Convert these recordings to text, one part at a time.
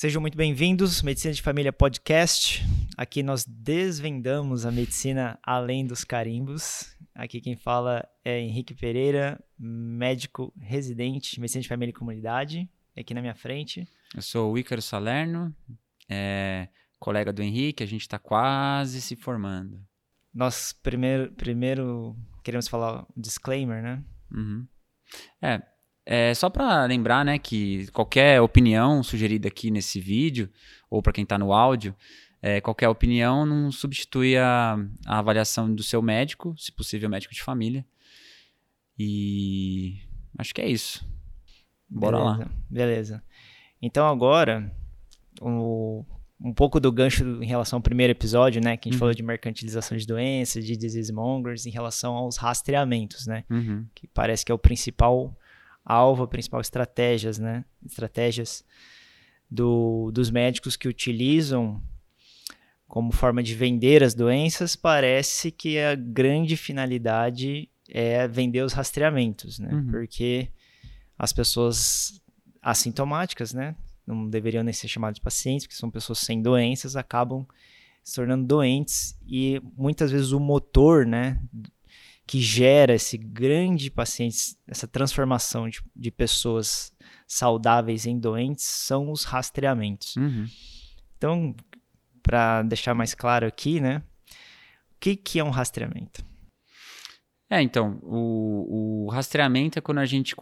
Sejam muito bem-vindos, Medicina de Família Podcast. Aqui nós desvendamos a medicina além dos carimbos. Aqui quem fala é Henrique Pereira, médico residente, medicina de família e comunidade, aqui na minha frente. Eu sou o Ícaro Salerno, é, colega do Henrique, a gente está quase se formando. Nós primeiro, primeiro queremos falar um disclaimer, né? Uhum. É, é só para lembrar, né, que qualquer opinião sugerida aqui nesse vídeo ou para quem está no áudio, é, qualquer opinião não substitui a, a avaliação do seu médico, se possível médico de família. E acho que é isso. Bora beleza, lá. Beleza. Então agora, o, um pouco do gancho em relação ao primeiro episódio, né? Que a gente uhum. falou de mercantilização de doenças, de disease mongers, em relação aos rastreamentos, né? Uhum. Que parece que é o principal alvo, a principal estratégias, né? Estratégias do, dos médicos que utilizam como forma de vender as doenças, parece que a grande finalidade é vender os rastreamentos, né? Uhum. Porque as pessoas assintomáticas, né? Não deveriam nem ser chamadas de pacientes, porque são pessoas sem doenças, acabam se tornando doentes e muitas vezes o motor, né? Que gera esse grande paciente, essa transformação de, de pessoas saudáveis em doentes são os rastreamentos. Uhum. Então, para deixar mais claro aqui, né? O que, que é um rastreamento? É, então, o, o rastreamento é quando a gente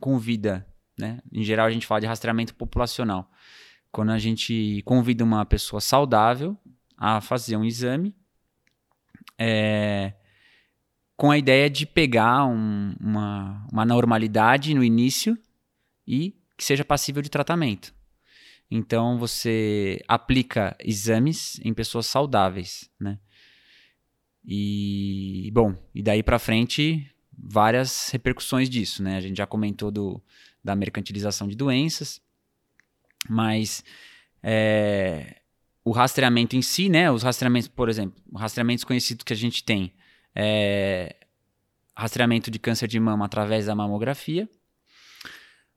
convida, né? Em geral, a gente fala de rastreamento populacional. Quando a gente convida uma pessoa saudável a fazer um exame, é, com a ideia de pegar um, uma, uma normalidade no início e que seja passível de tratamento. Então você aplica exames em pessoas saudáveis, né? E bom, e daí para frente várias repercussões disso, né? A gente já comentou do, da mercantilização de doenças, mas é, o rastreamento em si, né? Os rastreamentos, por exemplo, rastreamentos conhecidos que a gente tem é rastreamento de câncer de mama através da mamografia,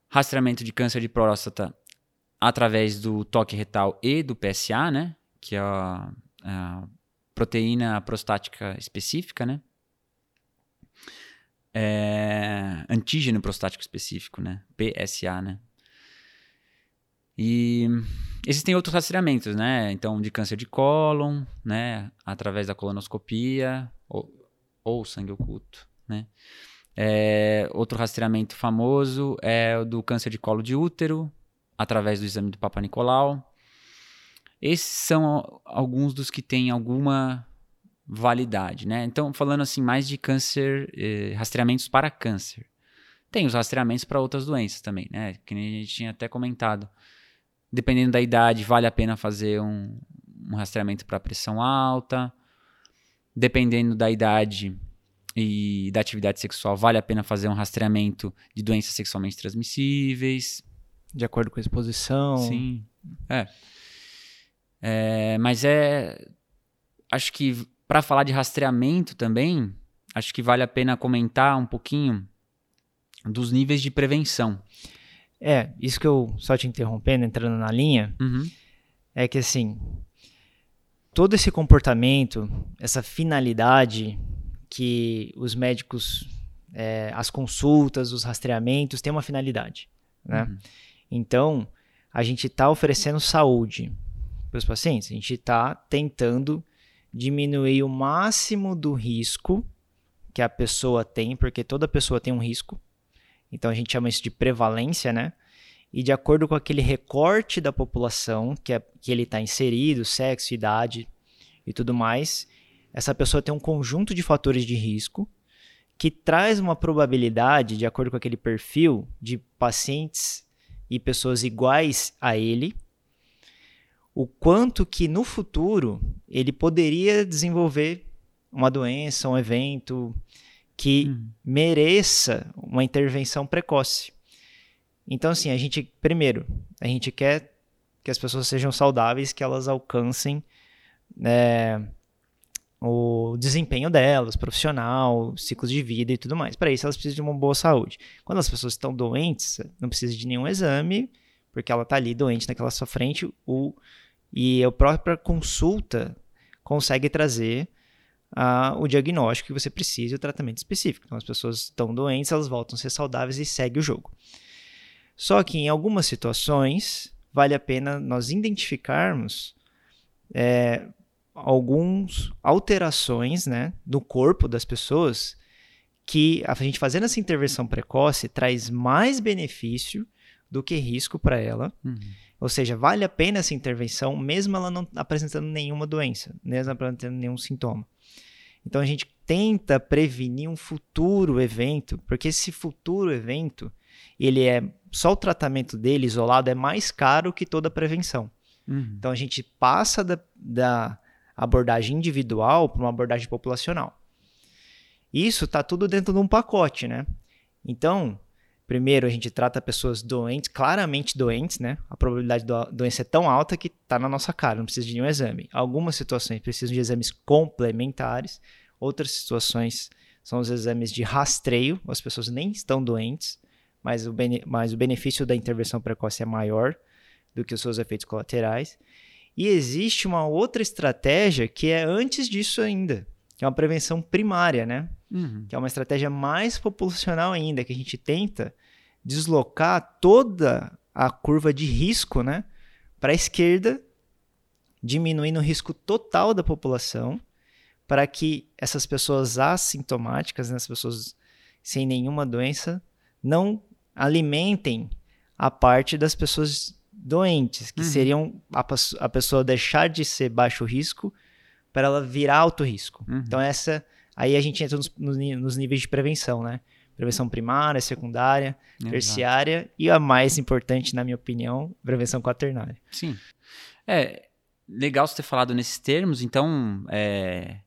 rastreamento de câncer de próstata através do toque retal e do PSA, né? Que é a, a proteína prostática específica, né? É, antígeno prostático específico, né? PSA, né? E existem outros rastreamentos, né? Então, de câncer de cólon, né? Através da colonoscopia ou, ou sangue oculto, né? É, outro rastreamento famoso é o do câncer de colo de útero, através do exame do Papa Nicolau. Esses são alguns dos que têm alguma validade, né? Então, falando assim mais de câncer, eh, rastreamentos para câncer. Tem os rastreamentos para outras doenças também, né? Que a gente tinha até comentado. Dependendo da idade, vale a pena fazer um, um rastreamento para pressão alta. Dependendo da idade e da atividade sexual, vale a pena fazer um rastreamento de doenças sexualmente transmissíveis de acordo com a exposição. Sim. É. é mas é. Acho que para falar de rastreamento também, acho que vale a pena comentar um pouquinho dos níveis de prevenção. É, isso que eu, só te interrompendo, entrando na linha, uhum. é que assim, todo esse comportamento, essa finalidade que os médicos, é, as consultas, os rastreamentos, tem uma finalidade, né? Uhum. Então, a gente está oferecendo saúde para os pacientes, a gente está tentando diminuir o máximo do risco que a pessoa tem, porque toda pessoa tem um risco. Então a gente chama isso de prevalência, né? E de acordo com aquele recorte da população que, é, que ele está inserido, sexo, idade e tudo mais, essa pessoa tem um conjunto de fatores de risco que traz uma probabilidade, de acordo com aquele perfil, de pacientes e pessoas iguais a ele, o quanto que no futuro ele poderia desenvolver uma doença, um evento que uhum. mereça uma intervenção precoce. Então, assim, a gente, primeiro, a gente quer que as pessoas sejam saudáveis, que elas alcancem né, o desempenho delas, profissional, ciclos de vida e tudo mais. Para isso, elas precisam de uma boa saúde. Quando as pessoas estão doentes, não precisa de nenhum exame, porque ela está ali doente naquela sua frente, o, e a própria consulta consegue trazer o diagnóstico que você precisa e o tratamento específico. Então, as pessoas estão doentes, elas voltam a ser saudáveis e segue o jogo. Só que em algumas situações, vale a pena nós identificarmos é, algumas alterações né, do corpo das pessoas que a gente fazendo essa intervenção precoce traz mais benefício do que risco para ela. Uhum. Ou seja, vale a pena essa intervenção, mesmo ela não apresentando nenhuma doença, mesmo apresentando nenhum sintoma. Então a gente tenta prevenir um futuro evento, porque esse futuro evento, ele é só o tratamento dele isolado é mais caro que toda a prevenção. Uhum. Então a gente passa da, da abordagem individual para uma abordagem populacional. Isso está tudo dentro de um pacote, né? Então, primeiro a gente trata pessoas doentes, claramente doentes, né? A probabilidade da doença é tão alta que está na nossa cara, não precisa de nenhum exame. Algumas situações precisam de exames complementares, outras situações são os exames de rastreio, as pessoas nem estão doentes, mas o, mas o benefício da intervenção precoce é maior do que os seus efeitos colaterais. E existe uma outra estratégia que é antes disso ainda, que é uma prevenção primária, né? Uhum. Que é uma estratégia mais populacional ainda, que a gente tenta deslocar toda a curva de risco, né, para a esquerda, diminuindo o risco total da população, para que essas pessoas assintomáticas, né, as pessoas sem nenhuma doença, não alimentem a parte das pessoas doentes, que uhum. seriam a, a, pessoa deixar de ser baixo risco para ela virar alto risco. Uhum. Então essa aí a gente entra nos, nos, níveis de prevenção, né? Prevenção primária, secundária, Exato. terciária e a mais importante, na minha opinião, prevenção quaternária. Sim. É legal você ter falado nesses termos, então, é,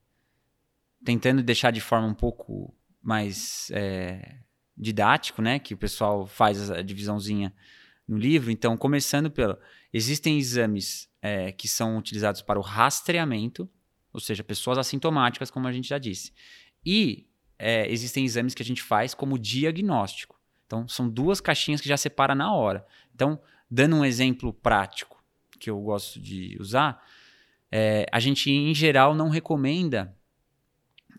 tentando deixar de forma um pouco mais é, didático, né? Que o pessoal faz a divisãozinha no livro. Então, começando pelo. Existem exames é, que são utilizados para o rastreamento, ou seja, pessoas assintomáticas, como a gente já disse. E é, existem exames que a gente faz como diagnóstico. Então, são duas caixinhas que já separa na hora. Então, dando um exemplo prático que eu gosto de usar, é, a gente, em geral, não recomenda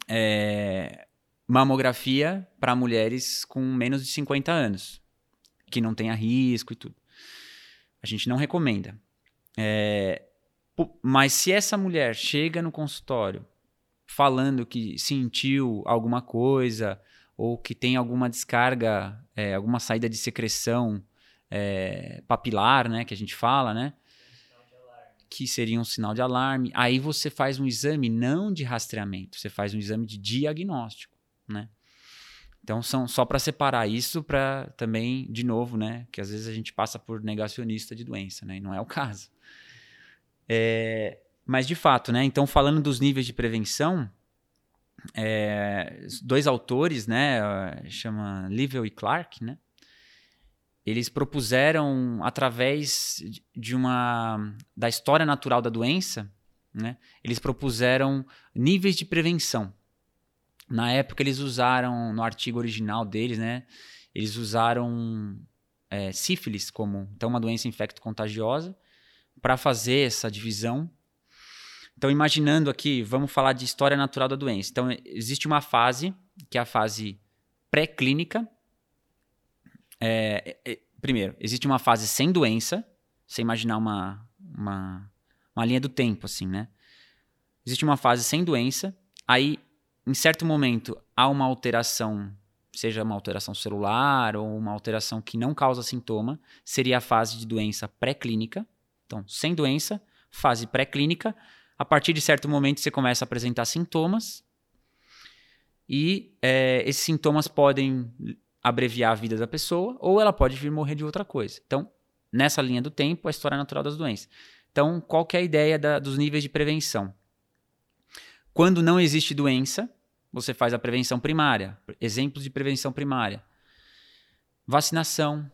é, mamografia para mulheres com menos de 50 anos, que não tenha risco e tudo. A gente não recomenda. É, mas se essa mulher chega no consultório falando que sentiu alguma coisa ou que tem alguma descarga, é, alguma saída de secreção é, papilar, né, que a gente fala, né? Que seria um sinal de alarme. Aí você faz um exame não de rastreamento, você faz um exame de diagnóstico né? Então são só para separar isso para também de novo, né, que às vezes a gente passa por negacionista de doença, né, e não é o caso. É, mas de fato, né, então falando dos níveis de prevenção, é, dois autores, né, chama Livell e Clark, né, eles propuseram através de uma da história natural da doença, né, eles propuseram níveis de prevenção. Na época eles usaram, no artigo original deles, né? Eles usaram é, sífilis como então uma doença infecto-contagiosa para fazer essa divisão. Então, imaginando aqui, vamos falar de história natural da doença. Então, existe uma fase, que é a fase pré-clínica. É, é, primeiro, existe uma fase sem doença. Você imaginar uma, uma, uma linha do tempo, assim, né? Existe uma fase sem doença. Aí em certo momento há uma alteração, seja uma alteração celular ou uma alteração que não causa sintoma, seria a fase de doença pré-clínica. Então, sem doença, fase pré-clínica. A partir de certo momento você começa a apresentar sintomas e é, esses sintomas podem abreviar a vida da pessoa ou ela pode vir morrer de outra coisa. Então, nessa linha do tempo, a história natural das doenças. Então, qual que é a ideia da, dos níveis de prevenção? Quando não existe doença, você faz a prevenção primária. Exemplos de prevenção primária: vacinação,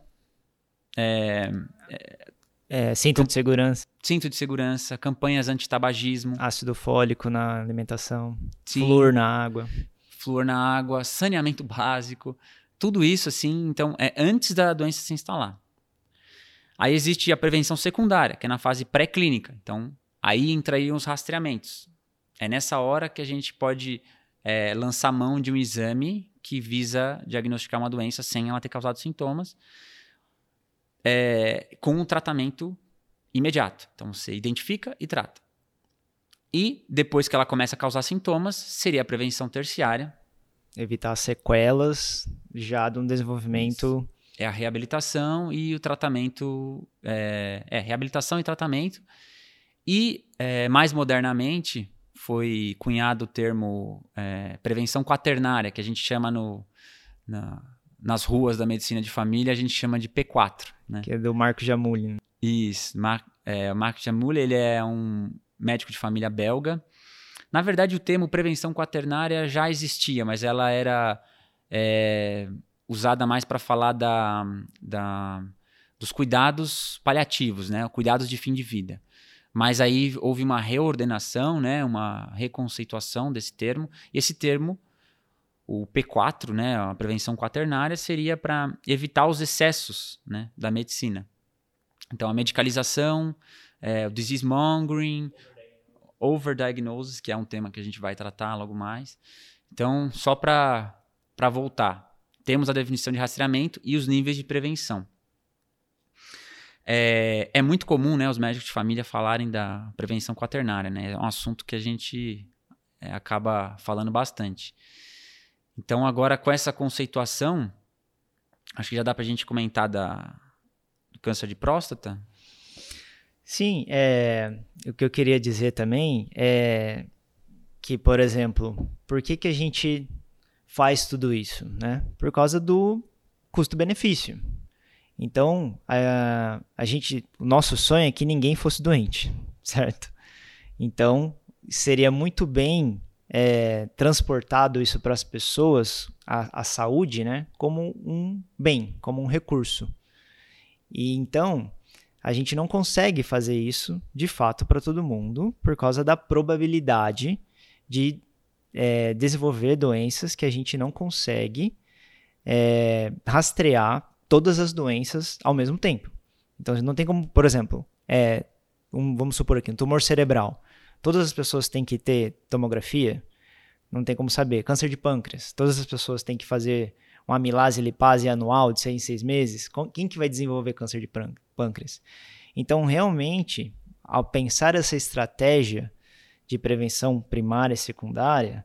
é, é, é, cinto de segurança. Cinto de segurança, campanhas anti-tabagismo. Ácido fólico na alimentação, Sim, flúor na água. Flúor na água, saneamento básico. Tudo isso, assim, então, é antes da doença se instalar. Aí existe a prevenção secundária, que é na fase pré-clínica. Então, aí entrariam os rastreamentos. É nessa hora que a gente pode é, lançar mão de um exame que visa diagnosticar uma doença sem ela ter causado sintomas, é, com um tratamento imediato. Então, você identifica e trata. E depois que ela começa a causar sintomas, seria a prevenção terciária. Evitar sequelas já de um desenvolvimento. É a reabilitação e o tratamento. É, é reabilitação e tratamento. E, é, mais modernamente, foi cunhado o termo é, prevenção quaternária, que a gente chama no, na, nas ruas da medicina de família, a gente chama de P4. Né? Que é do Marco Jamulin. Isso. Mar, é, o Marco Jamulin ele é um médico de família belga. Na verdade, o termo prevenção quaternária já existia, mas ela era é, usada mais para falar da, da, dos cuidados paliativos, né? cuidados de fim de vida. Mas aí houve uma reordenação, né? uma reconceituação desse termo, e esse termo o P4, né, a prevenção quaternária, seria para evitar os excessos né, da medicina. Então, a medicalização, é, o disease mongering, overdiagnosis, que é um tema que a gente vai tratar logo mais. Então, só para voltar, temos a definição de rastreamento e os níveis de prevenção. É, é, muito comum né, os médicos de família falarem da prevenção quaternária, né? É um assunto que a gente é, acaba falando bastante. Então, agora com essa conceituação, acho que já dá para a gente comentar da, do câncer de próstata. Sim, é, o que eu queria dizer também é que, por exemplo, por que, que a gente faz tudo isso? Né? Por causa do custo-benefício. Então, a, a gente, o nosso sonho é que ninguém fosse doente, certo? Então, seria muito bem é, transportado isso para as pessoas, a, a saúde, né, como um bem, como um recurso. E então a gente não consegue fazer isso de fato para todo mundo por causa da probabilidade de é, desenvolver doenças que a gente não consegue é, rastrear todas as doenças ao mesmo tempo. Então não tem como, por exemplo, é, um, vamos supor aqui, um tumor cerebral todas as pessoas têm que ter tomografia? Não tem como saber. Câncer de pâncreas, todas as pessoas têm que fazer uma amilase lipase anual de seis em seis meses? Quem que vai desenvolver câncer de pâncreas? Então, realmente, ao pensar essa estratégia de prevenção primária e secundária,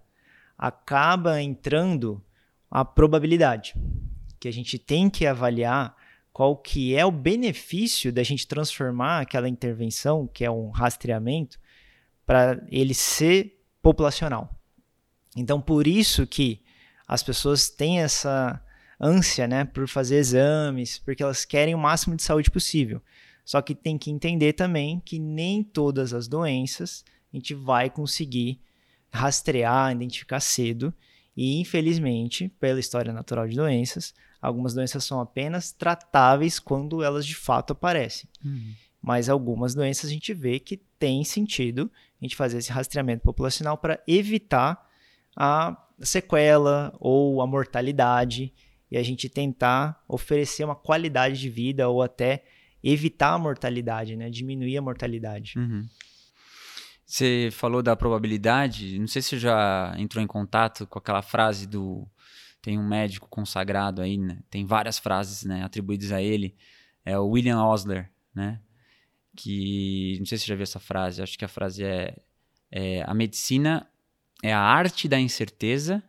acaba entrando a probabilidade, que a gente tem que avaliar qual que é o benefício da gente transformar aquela intervenção, que é um rastreamento, para ele ser populacional. Então, por isso que as pessoas têm essa ânsia, né, por fazer exames, porque elas querem o máximo de saúde possível. Só que tem que entender também que nem todas as doenças a gente vai conseguir rastrear, identificar cedo. E infelizmente, pela história natural de doenças, algumas doenças são apenas tratáveis quando elas de fato aparecem. Uhum. Mas algumas doenças a gente vê que tem sentido a gente fazer esse rastreamento populacional para evitar a sequela ou a mortalidade e a gente tentar oferecer uma qualidade de vida ou até evitar a mortalidade, né? diminuir a mortalidade. Uhum. Você falou da probabilidade, não sei se você já entrou em contato com aquela frase do. Tem um médico consagrado aí, né? tem várias frases né, atribuídas a ele, é o William Osler, né? que não sei se você já viu essa frase, acho que a frase é, é a medicina é a arte da incerteza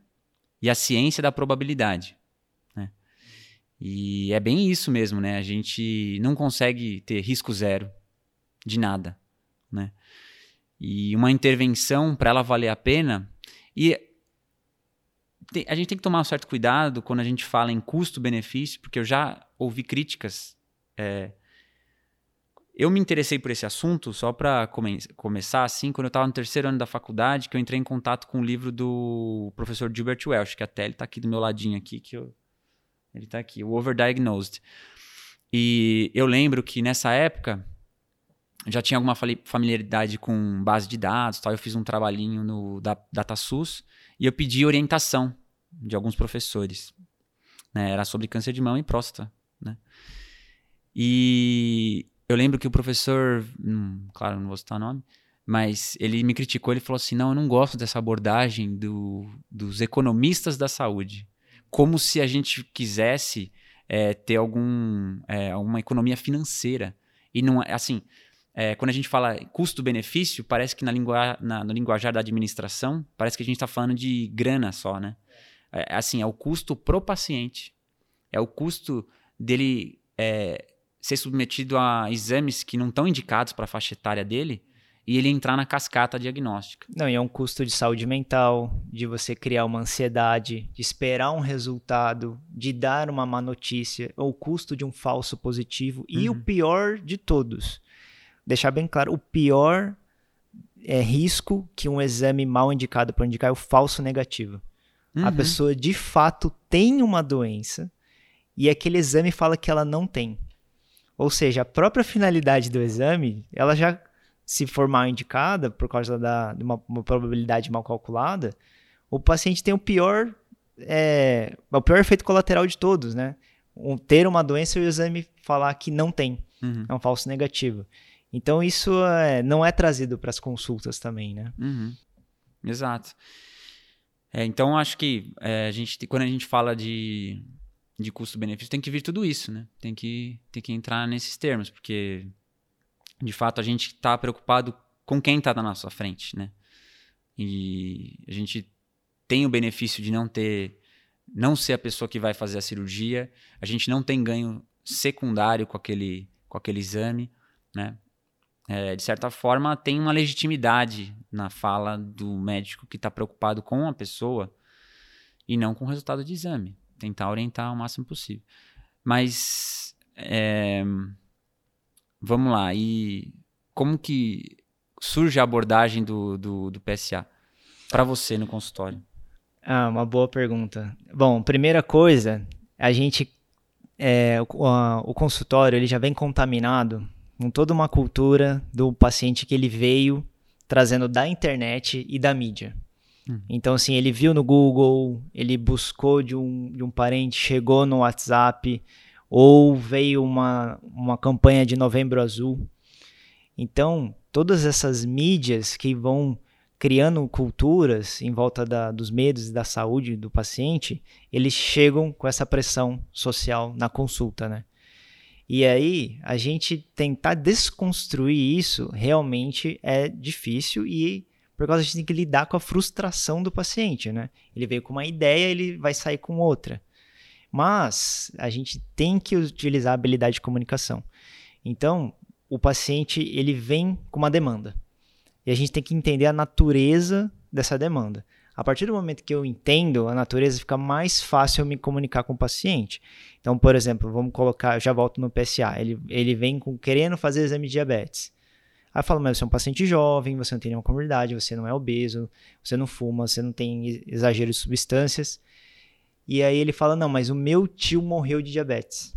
e a ciência da probabilidade. Né? E é bem isso mesmo, né? A gente não consegue ter risco zero de nada, né? E uma intervenção para ela valer a pena e a gente tem que tomar um certo cuidado quando a gente fala em custo-benefício, porque eu já ouvi críticas é, eu me interessei por esse assunto só para come começar assim, quando eu estava no terceiro ano da faculdade, que eu entrei em contato com o livro do professor Gilbert Welsh, que até ele está aqui do meu ladinho aqui, que eu... ele está aqui, o Overdiagnosed. E eu lembro que nessa época já tinha alguma familiaridade com base de dados, tal. Eu fiz um trabalhinho no da, DataSUS e eu pedi orientação de alguns professores. Né? Era sobre câncer de mão e próstata, né? E eu lembro que o professor, hum, claro, não vou citar o nome, mas ele me criticou, ele falou assim, não, eu não gosto dessa abordagem do, dos economistas da saúde. Como se a gente quisesse é, ter algum, é, alguma economia financeira. E não é assim. É, quando a gente fala custo-benefício, parece que na, lingua, na, no linguajar da administração, parece que a gente está falando de grana só, né? É, assim, é o custo pro paciente. É o custo dele é, ser submetido a exames que não estão indicados para a faixa etária dele e ele entrar na cascata diagnóstica. Não, e é um custo de saúde mental, de você criar uma ansiedade, de esperar um resultado, de dar uma má notícia, ou o custo de um falso positivo. Uhum. E o uhum. pior de todos, deixar bem claro, o pior é, risco que um exame mal indicado para indicar é o falso negativo. Uhum. A pessoa de fato tem uma doença e aquele exame fala que ela não tem. Ou seja, a própria finalidade do exame, ela já se for mal indicada por causa da, de uma, uma probabilidade mal calculada, o paciente tem o pior, é, o pior efeito colateral de todos, né? Um, ter uma doença e o exame falar que não tem. Uhum. É um falso negativo. Então isso é, não é trazido para as consultas também, né? Uhum. Exato. É, então acho que é, a gente, quando a gente fala de, de custo-benefício, tem que vir tudo isso, né? Tem que, tem que entrar nesses termos, porque de fato, a gente está preocupado com quem está na nossa frente, né? E a gente tem o benefício de não ter, não ser a pessoa que vai fazer a cirurgia, a gente não tem ganho secundário com aquele, com aquele exame, né? É, de certa forma, tem uma legitimidade na fala do médico que está preocupado com a pessoa e não com o resultado de exame. Tentar orientar o máximo possível. Mas é, Vamos lá, e como que surge a abordagem do, do, do PSA para você no consultório? Ah, uma boa pergunta. Bom, primeira coisa, a gente, é, o, a, o consultório ele já vem contaminado com toda uma cultura do paciente que ele veio trazendo da internet e da mídia. Hum. Então, assim, ele viu no Google, ele buscou de um, de um parente, chegou no WhatsApp, ou veio uma, uma campanha de Novembro Azul. Então, todas essas mídias que vão criando culturas em volta da, dos medos e da saúde do paciente, eles chegam com essa pressão social na consulta, né? E aí, a gente tentar desconstruir isso realmente é difícil e por causa a gente tem que lidar com a frustração do paciente, né? Ele veio com uma ideia, ele vai sair com outra. Mas a gente tem que utilizar a habilidade de comunicação. Então, o paciente ele vem com uma demanda. E a gente tem que entender a natureza dessa demanda. A partir do momento que eu entendo a natureza, fica mais fácil eu me comunicar com o paciente. Então, por exemplo, vamos colocar, já volto no PSA, ele, ele vem com, querendo fazer exame de diabetes. Aí eu falo, mas você é um paciente jovem, você não tem nenhuma comorbidade, você não é obeso, você não fuma, você não tem exagero de substâncias. E aí ele fala: não, mas o meu tio morreu de diabetes.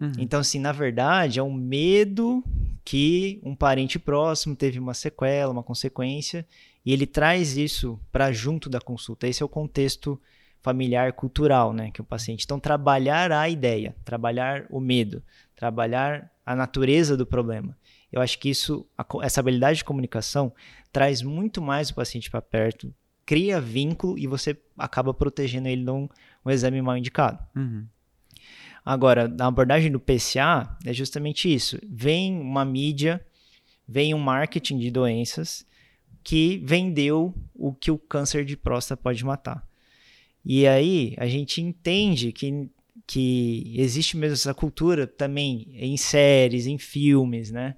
Uhum. Então, assim, na verdade, é um medo que um parente próximo teve uma sequela, uma consequência, e ele traz isso para junto da consulta. Esse é o contexto familiar cultural, né, que o paciente. Então, trabalhar a ideia, trabalhar o medo, trabalhar a natureza do problema. Eu acho que isso, essa habilidade de comunicação traz muito mais o paciente para perto, cria vínculo e você acaba protegendo ele de um, um exame mal indicado. Uhum. Agora, na abordagem do PCA, é justamente isso. Vem uma mídia, vem um marketing de doenças que vendeu o que o câncer de próstata pode matar. E aí a gente entende que, que existe mesmo essa cultura também em séries, em filmes, né?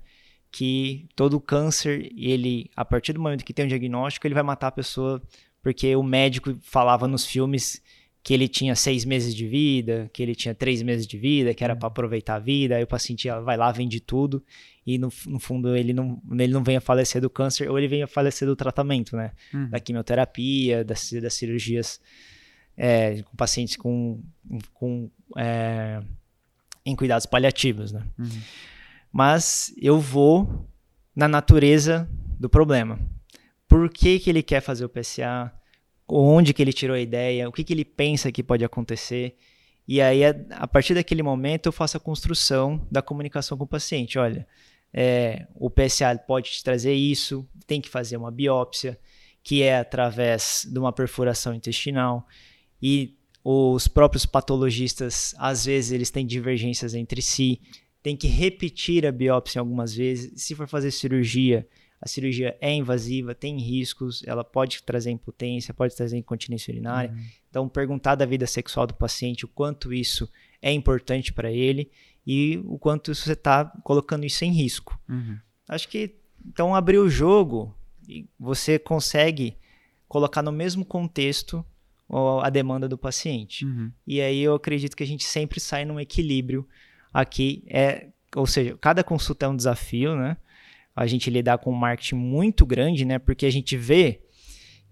Que todo câncer, ele, a partir do momento que tem um diagnóstico, ele vai matar a pessoa porque o médico falava nos filmes que ele tinha seis meses de vida, que ele tinha três meses de vida, que era para aproveitar a vida, aí o paciente vai lá, vende tudo, e no, no, fundo ele não, ele não vem a falecer do câncer, ou ele vem a falecer do tratamento, né? Uhum. Da quimioterapia, das, das cirurgias é, com pacientes com, com é, em cuidados paliativos, né? Uhum. Mas eu vou na natureza do problema. Por que, que ele quer fazer o PSA? Onde que ele tirou a ideia, o que, que ele pensa que pode acontecer. E aí, a partir daquele momento, eu faço a construção da comunicação com o paciente. Olha, é, o PSA pode te trazer isso, tem que fazer uma biópsia, que é através de uma perfuração intestinal. E os próprios patologistas, às vezes, eles têm divergências entre si, tem que repetir a biópsia algumas vezes. Se for fazer cirurgia, a cirurgia é invasiva, tem riscos, ela pode trazer impotência, pode trazer incontinência urinária. Uhum. Então, perguntar da vida sexual do paciente, o quanto isso é importante para ele e o quanto você está colocando isso em risco. Uhum. Acho que, então, abrir o jogo, você consegue colocar no mesmo contexto a demanda do paciente. Uhum. E aí eu acredito que a gente sempre sai num equilíbrio aqui. É, ou seja, cada consulta é um desafio, né? A gente lidar com um marketing muito grande, né? Porque a gente vê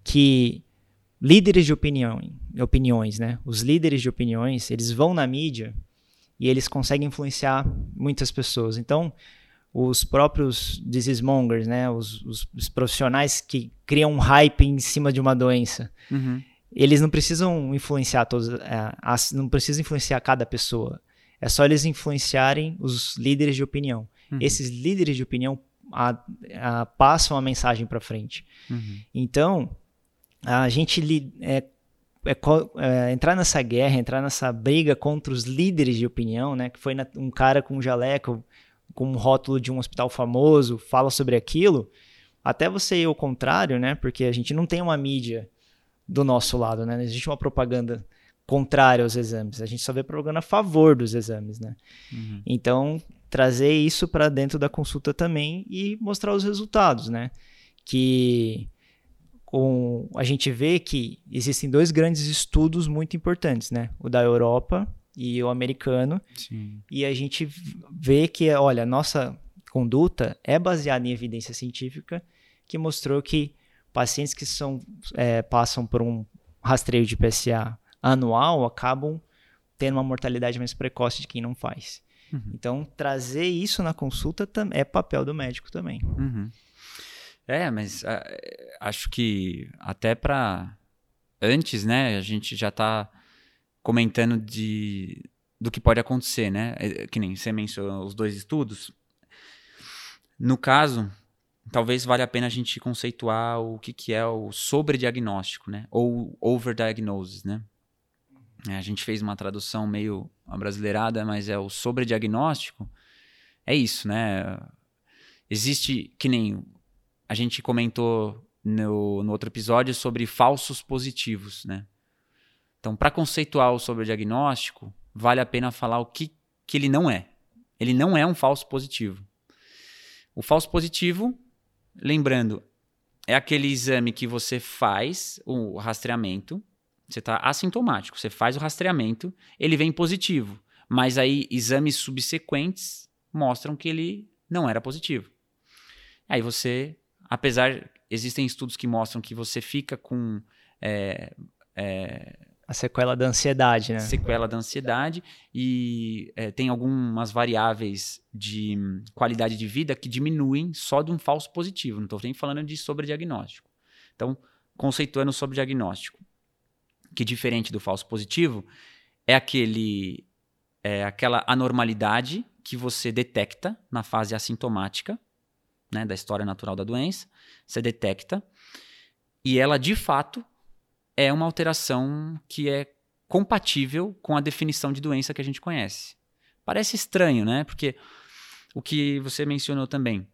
que líderes de opinião, opiniões, né? Os líderes de opiniões, eles vão na mídia e eles conseguem influenciar muitas pessoas. Então, os próprios disease mongers, né? Os, os, os profissionais que criam um hype em cima de uma doença. Uhum eles não precisam influenciar todos, é, não precisam influenciar cada pessoa. É só eles influenciarem os líderes de opinião. Uhum. Esses líderes de opinião a, a, passam a mensagem para frente. Uhum. Então, a gente li, é, é, é, entrar nessa guerra, entrar nessa briga contra os líderes de opinião, né? Que foi na, um cara com um jaleco, com um rótulo de um hospital famoso, fala sobre aquilo. Até você ir ao contrário, né? Porque a gente não tem uma mídia do nosso lado, né? Não existe uma propaganda contrária aos exames. A gente só vê propaganda a favor dos exames, né? Uhum. Então, trazer isso para dentro da consulta também e mostrar os resultados, né? Que com, a gente vê que existem dois grandes estudos muito importantes, né? O da Europa e o americano. Sim. E a gente vê que, olha, a nossa conduta é baseada em evidência científica que mostrou que pacientes que são, é, passam por um rastreio de PSA anual acabam tendo uma mortalidade mais precoce de quem não faz. Uhum. Então, trazer isso na consulta é papel do médico também. Uhum. É, mas uh, acho que até para antes, né, a gente já está comentando de do que pode acontecer, né? É, que nem você mencionou os dois estudos. No caso, talvez valha a pena a gente conceituar o que, que é o sobrediagnóstico, né? Ou overdiagnosis, né? É, a gente fez uma tradução meio brasileirada, mas é o sobrediagnóstico. É isso, né? Existe, que nem a gente comentou no, no outro episódio sobre falsos positivos, né? Então, para conceituar o sobrediagnóstico, vale a pena falar o que, que ele não é. Ele não é um falso positivo. O falso positivo Lembrando, é aquele exame que você faz o rastreamento, você está assintomático, você faz o rastreamento, ele vem positivo, mas aí exames subsequentes mostram que ele não era positivo. Aí você, apesar, existem estudos que mostram que você fica com é, é, a sequela da ansiedade, né? Sequela da ansiedade e é, tem algumas variáveis de qualidade de vida que diminuem só de um falso positivo. Não estou nem falando de sobrediagnóstico. Então, conceituando sobre diagnóstico, que diferente do falso positivo é aquele é aquela anormalidade que você detecta na fase assintomática, né, da história natural da doença, você detecta e ela de fato é uma alteração que é compatível com a definição de doença que a gente conhece. Parece estranho, né? Porque o que você mencionou também,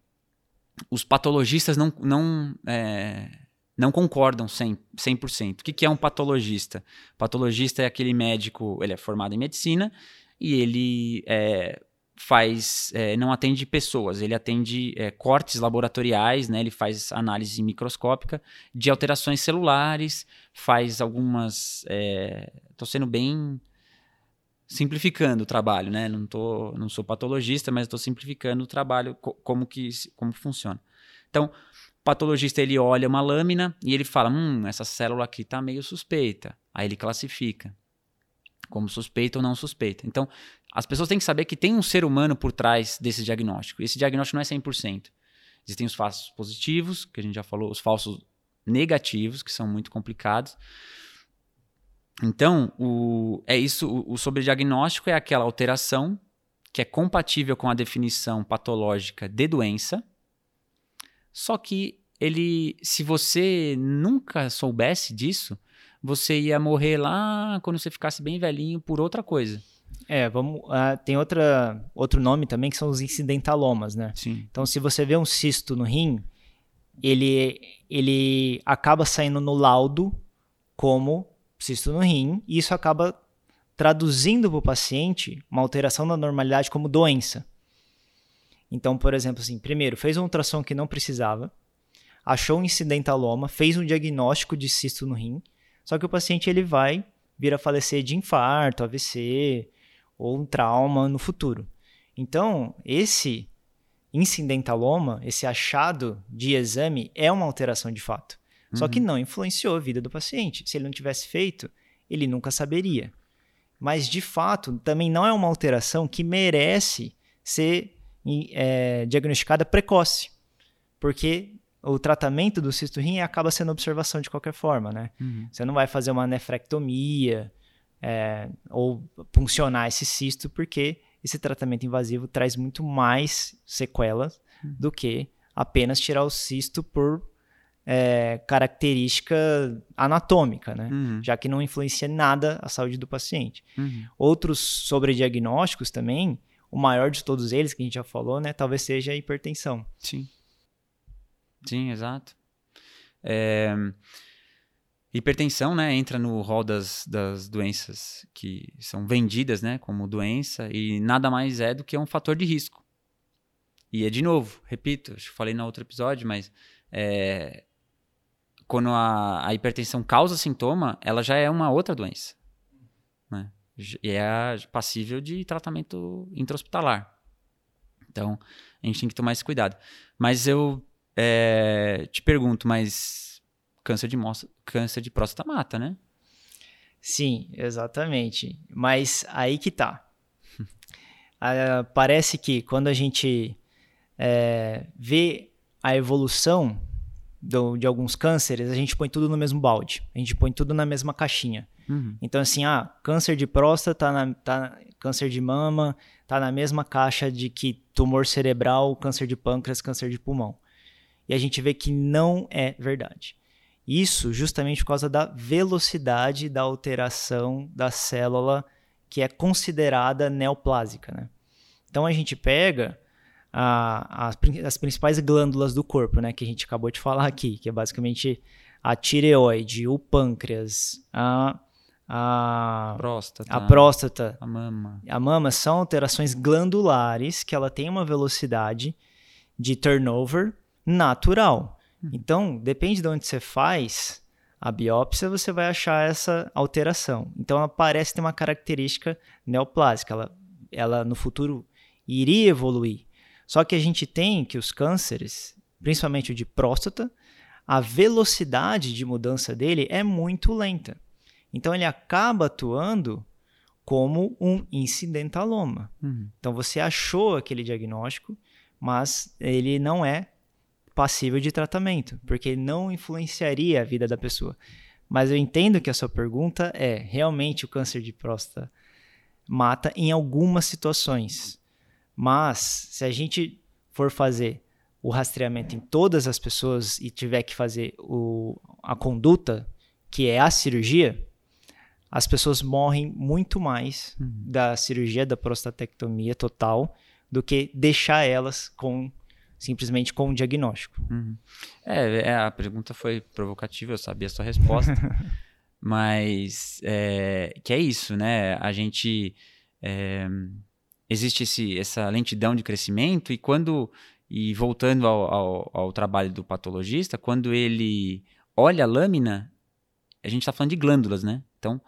os patologistas não, não, é, não concordam 100%. 100%. O que, que é um patologista? Patologista é aquele médico, ele é formado em medicina e ele é, faz é, não atende pessoas, ele atende é, cortes laboratoriais, né? Ele faz análise microscópica de alterações celulares, faz algumas. Estou é, sendo bem simplificando o trabalho, né? Não tô, não sou patologista, mas estou simplificando o trabalho co como que como funciona. Então, patologista ele olha uma lâmina e ele fala, hum, essa célula aqui está meio suspeita. Aí ele classifica como suspeita ou não suspeita. Então, as pessoas têm que saber que tem um ser humano por trás desse diagnóstico. Esse diagnóstico não é 100%. Existem os falsos positivos, que a gente já falou, os falsos negativos, que são muito complicados. Então, o, é isso. O, o sobrediagnóstico é aquela alteração que é compatível com a definição patológica de doença, só que ele, se você nunca soubesse disso, você ia morrer lá quando você ficasse bem velhinho por outra coisa. É, vamos. Uh, tem outra, outro nome também que são os incidentalomas, né? Sim. Então, se você vê um cisto no rim, ele, ele acaba saindo no laudo como cisto no rim, e isso acaba traduzindo para o paciente uma alteração da normalidade como doença. Então, por exemplo, assim, primeiro, fez um ultrassom que não precisava, achou um incidentaloma, fez um diagnóstico de cisto no rim, só que o paciente ele vai vir a falecer de infarto, AVC ou um trauma no futuro. Então, esse incidentaloma, esse achado de exame é uma alteração de fato. Uhum. Só que uhum. não influenciou a vida do paciente. Se ele não tivesse feito, ele nunca saberia. Mas, de fato, também não é uma alteração que merece ser é, diagnosticada precoce. Porque o tratamento do cisto rim acaba sendo observação de qualquer forma, né? Uhum. Você não vai fazer uma nefrectomia é, ou puncionar esse cisto, porque esse tratamento invasivo traz muito mais sequelas uhum. do que apenas tirar o cisto por é, característica anatômica, né? Uhum. Já que não influencia nada a saúde do paciente. Uhum. Outros sobrediagnósticos também, o maior de todos eles, que a gente já falou, né? Talvez seja a hipertensão. Sim. Sim, exato. É... Hipertensão, né, entra no rol das, das doenças que são vendidas, né, como doença e nada mais é do que um fator de risco. E é de novo, repito, acho que falei no outro episódio, mas é, quando a, a, hipertensão causa sintoma, ela já é uma outra doença. Né? É passível de tratamento intra-hospitalar. Então, a gente tem que tomar esse cuidado. Mas eu é, te pergunto, mas câncer de, câncer de próstata mata, né? Sim, exatamente. Mas aí que tá. uh, parece que quando a gente é, vê a evolução do, de alguns cânceres, a gente põe tudo no mesmo balde. A gente põe tudo na mesma caixinha. Uhum. Então, assim, ah, câncer de próstata, tá na, tá, câncer de mama, tá na mesma caixa de que tumor cerebral, câncer de pâncreas, câncer de pulmão. E a gente vê que não é verdade. Isso justamente por causa da velocidade da alteração da célula que é considerada neoplásica. Né? Então a gente pega a, a, as principais glândulas do corpo, né, que a gente acabou de falar aqui, que é basicamente a tireoide, o pâncreas, a, a próstata, a próstata, a mama. A mama são alterações glandulares que ela tem uma velocidade de turnover natural. Uhum. Então, depende de onde você faz a biópsia, você vai achar essa alteração. Então, ela parece ter uma característica neoplásica. Ela, ela no futuro iria evoluir. Só que a gente tem que os cânceres, principalmente o de próstata, a velocidade de mudança dele é muito lenta. Então ele acaba atuando como um incidentaloma. Uhum. Então você achou aquele diagnóstico, mas ele não é passível de tratamento, porque não influenciaria a vida da pessoa. Mas eu entendo que a sua pergunta é: realmente o câncer de próstata mata em algumas situações. Mas se a gente for fazer o rastreamento em todas as pessoas e tiver que fazer o, a conduta, que é a cirurgia, as pessoas morrem muito mais uhum. da cirurgia da prostatectomia total do que deixar elas com simplesmente com um diagnóstico. Uhum. É, é, a pergunta foi provocativa, eu sabia a sua resposta, mas é, que é isso, né? A gente é, existe esse, essa lentidão de crescimento e quando e voltando ao, ao, ao trabalho do patologista, quando ele olha a lâmina, a gente está falando de glândulas, né? Então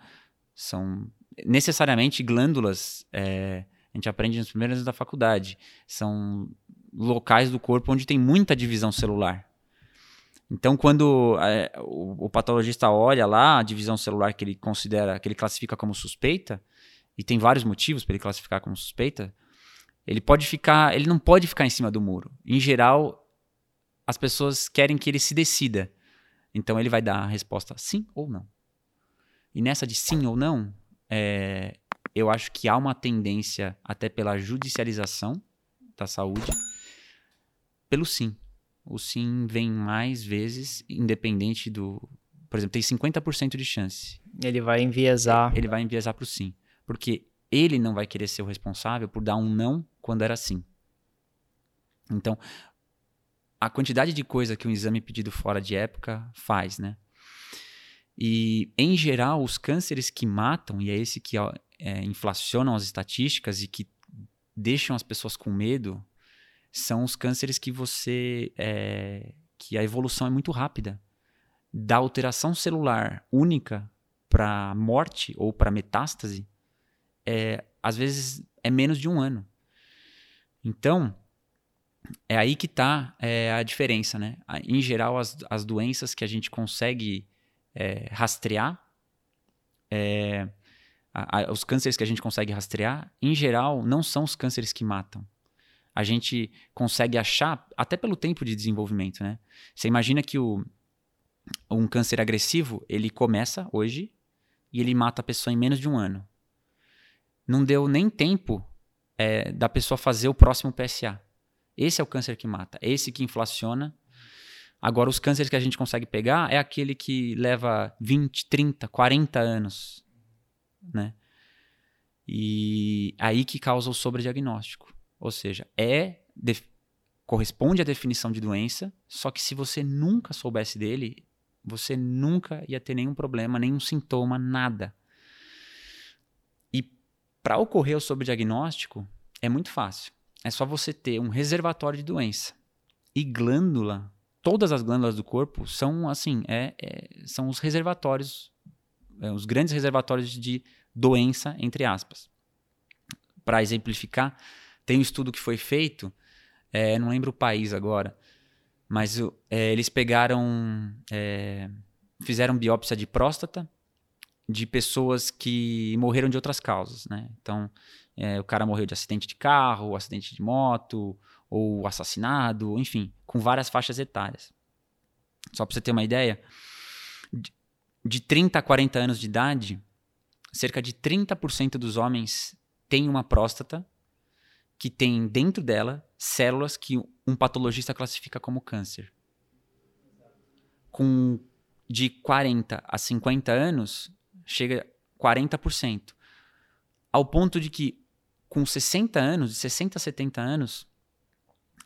são necessariamente glândulas. É, a gente aprende nos primeiros anos da faculdade. São locais do corpo onde tem muita divisão celular. Então, quando é, o, o, patologista olha lá a divisão celular que ele considera, que ele classifica como suspeita, e tem vários motivos para ele classificar como suspeita, ele pode ficar, ele não pode ficar em cima do muro. Em geral, as pessoas querem que ele se decida. Então ele vai dar a resposta sim ou não. E nessa de sim ou não, é, eu acho que há uma tendência, até pela judicialização da saúde, pelo sim. O sim vem mais vezes, independente do. Por exemplo, tem 50% de chance. Ele vai enviesar. Ele vai enviesar para o sim. Porque ele não vai querer ser o responsável por dar um não quando era sim. Então, a quantidade de coisa que um exame pedido fora de época faz, né? E, em geral, os cânceres que matam, e é esse que é, inflacionam as estatísticas e que deixam as pessoas com medo, são os cânceres que você. É, que a evolução é muito rápida. Da alteração celular única para morte ou para metástase, é, às vezes é menos de um ano. Então, é aí que está é, a diferença, né? Em geral, as, as doenças que a gente consegue é, rastrear, é, a, a, os cânceres que a gente consegue rastrear, em geral, não são os cânceres que matam. A gente consegue achar, até pelo tempo de desenvolvimento, né? Você imagina que o, um câncer agressivo, ele começa hoje e ele mata a pessoa em menos de um ano. Não deu nem tempo é, da pessoa fazer o próximo PSA. Esse é o câncer que mata, esse que inflaciona. Agora, os cânceres que a gente consegue pegar é aquele que leva 20, 30, 40 anos, né? E aí que causa o sobrediagnóstico. Ou seja, é corresponde à definição de doença, só que se você nunca soubesse dele, você nunca ia ter nenhum problema, nenhum sintoma, nada. E para ocorrer o sobrediagnóstico, é muito fácil é só você ter um reservatório de doença. E glândula, todas as glândulas do corpo são assim, é, é são os reservatórios, é, os grandes reservatórios de doença, entre aspas. Para exemplificar, tem um estudo que foi feito, é, não lembro o país agora, mas é, eles pegaram, é, fizeram biópsia de próstata de pessoas que morreram de outras causas, né? Então, é, o cara morreu de acidente de carro, acidente de moto, ou assassinado, enfim, com várias faixas etárias. Só para você ter uma ideia, de 30 a 40 anos de idade, cerca de 30% dos homens têm uma próstata que tem dentro dela células que um patologista classifica como câncer. Com de 40 a 50 anos, chega a 40%. Ao ponto de que com 60 anos, de 60 a 70 anos,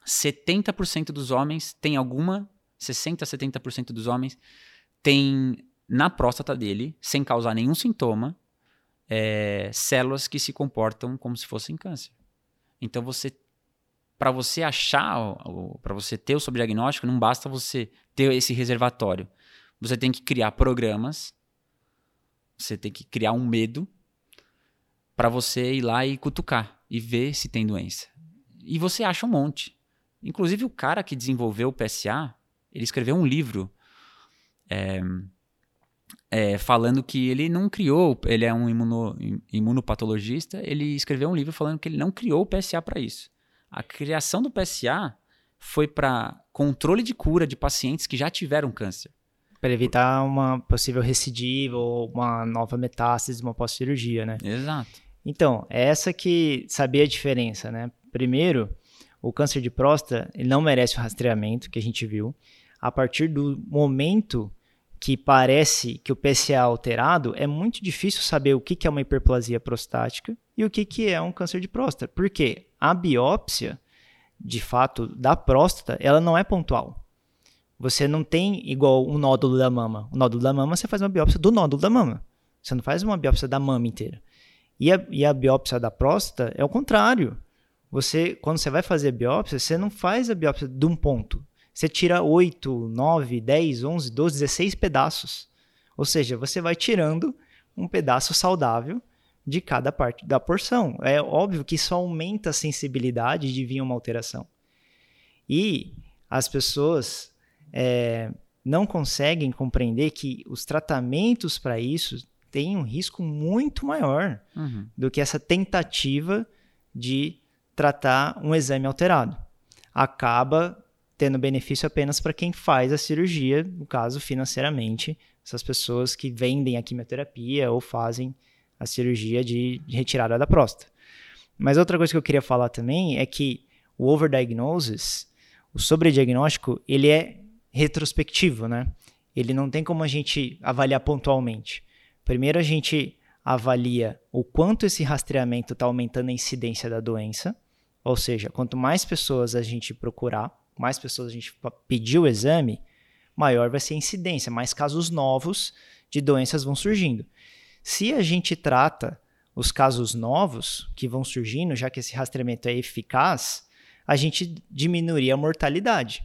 70% dos homens tem alguma, 60 a 70% dos homens tem na próstata dele, sem causar nenhum sintoma, é, células que se comportam como se fossem câncer. Então você para você achar, para você ter o sobrediagnóstico, não basta você ter esse reservatório. Você tem que criar programas, você tem que criar um medo para você ir lá e cutucar e ver se tem doença. E você acha um monte. Inclusive, o cara que desenvolveu o PSA, ele escreveu um livro é, é, falando que ele não criou, ele é um imuno, imunopatologista, ele escreveu um livro falando que ele não criou o PSA para isso. A criação do PSA foi para controle de cura de pacientes que já tiveram câncer. Para evitar uma possível recidiva ou uma nova metástase, uma pós-cirurgia, né? Exato. Então, é essa que sabia a diferença, né? Primeiro, o câncer de próstata ele não merece o rastreamento que a gente viu. A partir do momento que parece que o PSA é alterado, é muito difícil saber o que é uma hiperplasia prostática e o que é um câncer de próstata. Porque a biópsia, de fato, da próstata, ela não é pontual. Você não tem igual um nódulo da mama. O nódulo da mama, você faz uma biópsia do nódulo da mama. Você não faz uma biópsia da mama inteira. E a, e a biópsia da próstata é o contrário. Você, quando você vai fazer a biópsia, você não faz a biópsia de um ponto. Você tira 8, 9, 10, 11, 12, 16 pedaços. Ou seja, você vai tirando um pedaço saudável de cada parte da porção. É óbvio que isso aumenta a sensibilidade de vir uma alteração. E as pessoas é, não conseguem compreender que os tratamentos para isso têm um risco muito maior uhum. do que essa tentativa de tratar um exame alterado. Acaba tendo benefício apenas para quem faz a cirurgia, no caso, financeiramente, essas pessoas que vendem a quimioterapia ou fazem a cirurgia de, retirada da próstata. Mas outra coisa que eu queria falar também é que o overdiagnosis, o sobrediagnóstico, ele é retrospectivo, né? Ele não tem como a gente avaliar pontualmente. Primeiro a gente avalia o quanto esse rastreamento está aumentando a incidência da doença, ou seja, quanto mais pessoas a gente procurar, mais pessoas a gente pedir o exame, maior vai ser a incidência, mais casos novos de doenças vão surgindo. Se a gente trata os casos novos que vão surgindo, já que esse rastreamento é eficaz, a gente diminuiria a mortalidade.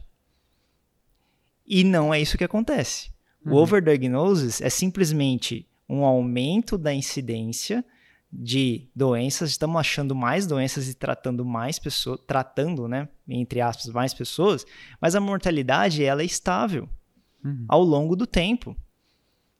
E não é isso que acontece. Uhum. O overdiagnosis é simplesmente um aumento da incidência de doenças, estamos achando mais doenças e tratando mais pessoas, tratando, né, entre aspas, mais pessoas, mas a mortalidade ela é estável uhum. ao longo do tempo.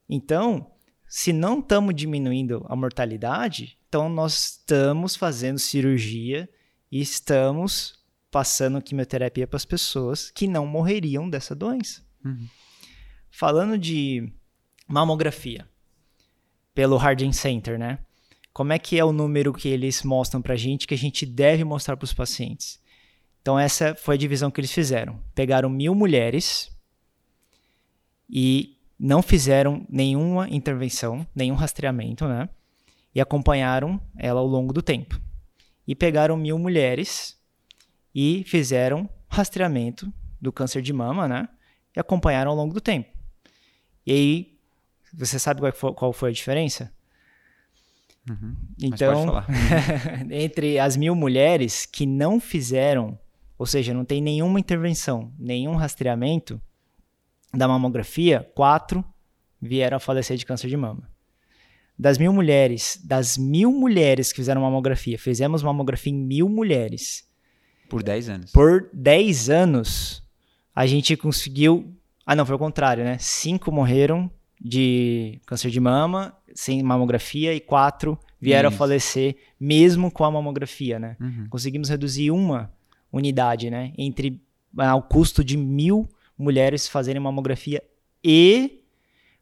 Então, se não estamos diminuindo a mortalidade, então nós estamos fazendo cirurgia e estamos passando quimioterapia para as pessoas que não morreriam dessa doença. Uhum. Falando de mamografia, pelo Harding Center, né? Como é que é o número que eles mostram para a gente que a gente deve mostrar para os pacientes? Então essa foi a divisão que eles fizeram. Pegaram mil mulheres e não fizeram nenhuma intervenção, nenhum rastreamento, né? E acompanharam ela ao longo do tempo. E pegaram mil mulheres e fizeram rastreamento do câncer de mama, né? E acompanharam ao longo do tempo. E aí, você sabe qual foi, qual foi a diferença? Uhum, então, entre as mil mulheres que não fizeram, ou seja, não tem nenhuma intervenção, nenhum rastreamento, da mamografia, quatro vieram a falecer de câncer de mama. Das mil mulheres, das mil mulheres que fizeram mamografia, fizemos mamografia em mil mulheres. Por 10 anos. Por 10 anos, a gente conseguiu. Ah, não, foi o contrário, né? Cinco morreram de câncer de mama sem mamografia e quatro vieram Isso. a falecer mesmo com a mamografia, né? Uhum. Conseguimos reduzir uma unidade, né? Entre ah, o custo de mil mulheres fazerem mamografia e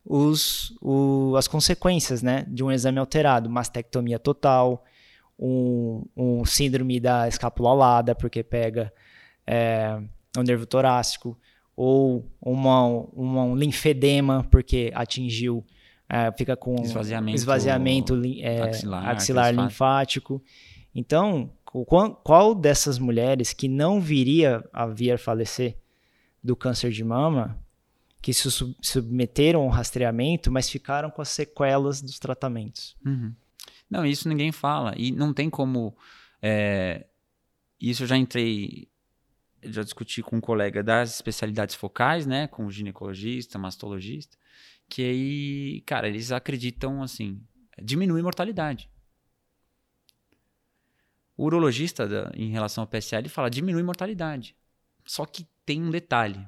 os, o, as consequências né, de um exame alterado, mastectomia total, um, um síndrome da escápula alada, porque pega é, o nervo torácico, ou uma, uma, um linfedema, porque atingiu, é, fica com esvaziamento, esvaziamento é, axilar, axilar linfático. Então, qual, qual dessas mulheres que não viria a vir falecer do câncer de mama que se submeteram ao rastreamento, mas ficaram com as sequelas dos tratamentos. Uhum. Não, isso ninguém fala. E não tem como. É, isso eu já entrei, já discuti com um colega das especialidades focais, né? Com ginecologista, mastologista, que aí, cara, eles acreditam assim, diminui mortalidade. O urologista, da, em relação ao PSL, fala diminui mortalidade. Só que tem um detalhe.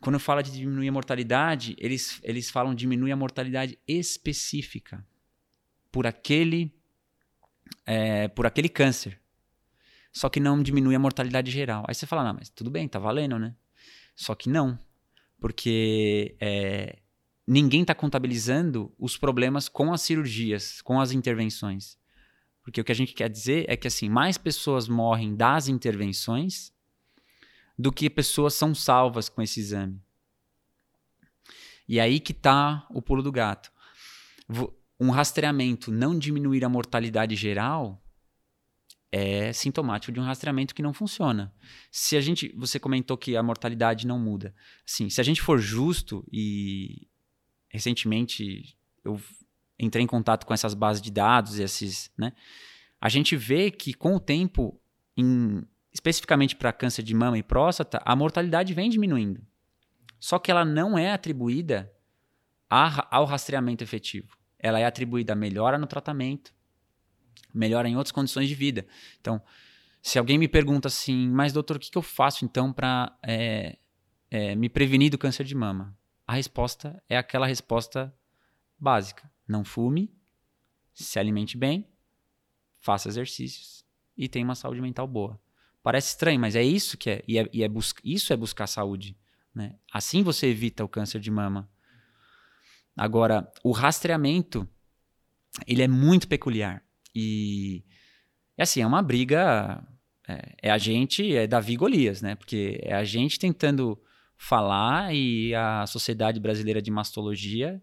Quando fala de diminuir a mortalidade, eles, eles falam diminuir a mortalidade específica por aquele, é, por aquele câncer. Só que não diminui a mortalidade geral. Aí você fala, não, mas tudo bem, tá valendo, né? Só que não. Porque é, ninguém está contabilizando os problemas com as cirurgias, com as intervenções. Porque o que a gente quer dizer é que assim, mais pessoas morrem das intervenções do que pessoas são salvas com esse exame. E aí que está o pulo do gato. Um rastreamento não diminuir a mortalidade geral é sintomático de um rastreamento que não funciona. Se a gente, você comentou que a mortalidade não muda. Assim, se a gente for justo e recentemente eu entrei em contato com essas bases de dados e esses, né? A gente vê que com o tempo em especificamente para câncer de mama e próstata, a mortalidade vem diminuindo. Só que ela não é atribuída a, ao rastreamento efetivo. Ela é atribuída a melhora no tratamento, melhora em outras condições de vida. Então, se alguém me pergunta assim, mas doutor, o que, que eu faço então para é, é, me prevenir do câncer de mama? A resposta é aquela resposta básica: não fume, se alimente bem, faça exercícios e tenha uma saúde mental boa. Parece estranho, mas é isso que é. E, é, e é isso é buscar saúde. Né? Assim você evita o câncer de mama. Agora, o rastreamento, ele é muito peculiar. E, assim, é uma briga. É, é, a gente, é Davi Golias, né? Porque é a gente tentando falar e a Sociedade Brasileira de Mastologia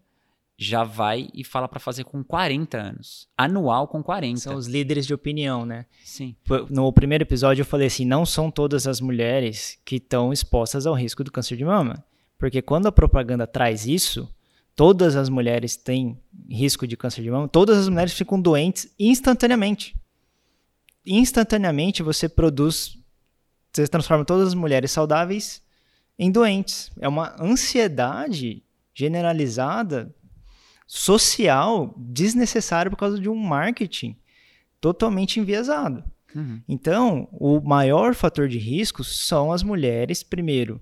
já vai e fala para fazer com 40 anos. Anual com 40. São os líderes de opinião, né? Sim. No primeiro episódio eu falei assim, não são todas as mulheres que estão expostas ao risco do câncer de mama. Porque quando a propaganda traz isso, todas as mulheres têm risco de câncer de mama, todas as mulheres ficam doentes instantaneamente. Instantaneamente você produz, você transforma todas as mulheres saudáveis em doentes. É uma ansiedade generalizada social desnecessária por causa de um marketing totalmente enviesado. Uhum. Então, o maior fator de risco são as mulheres, primeiro,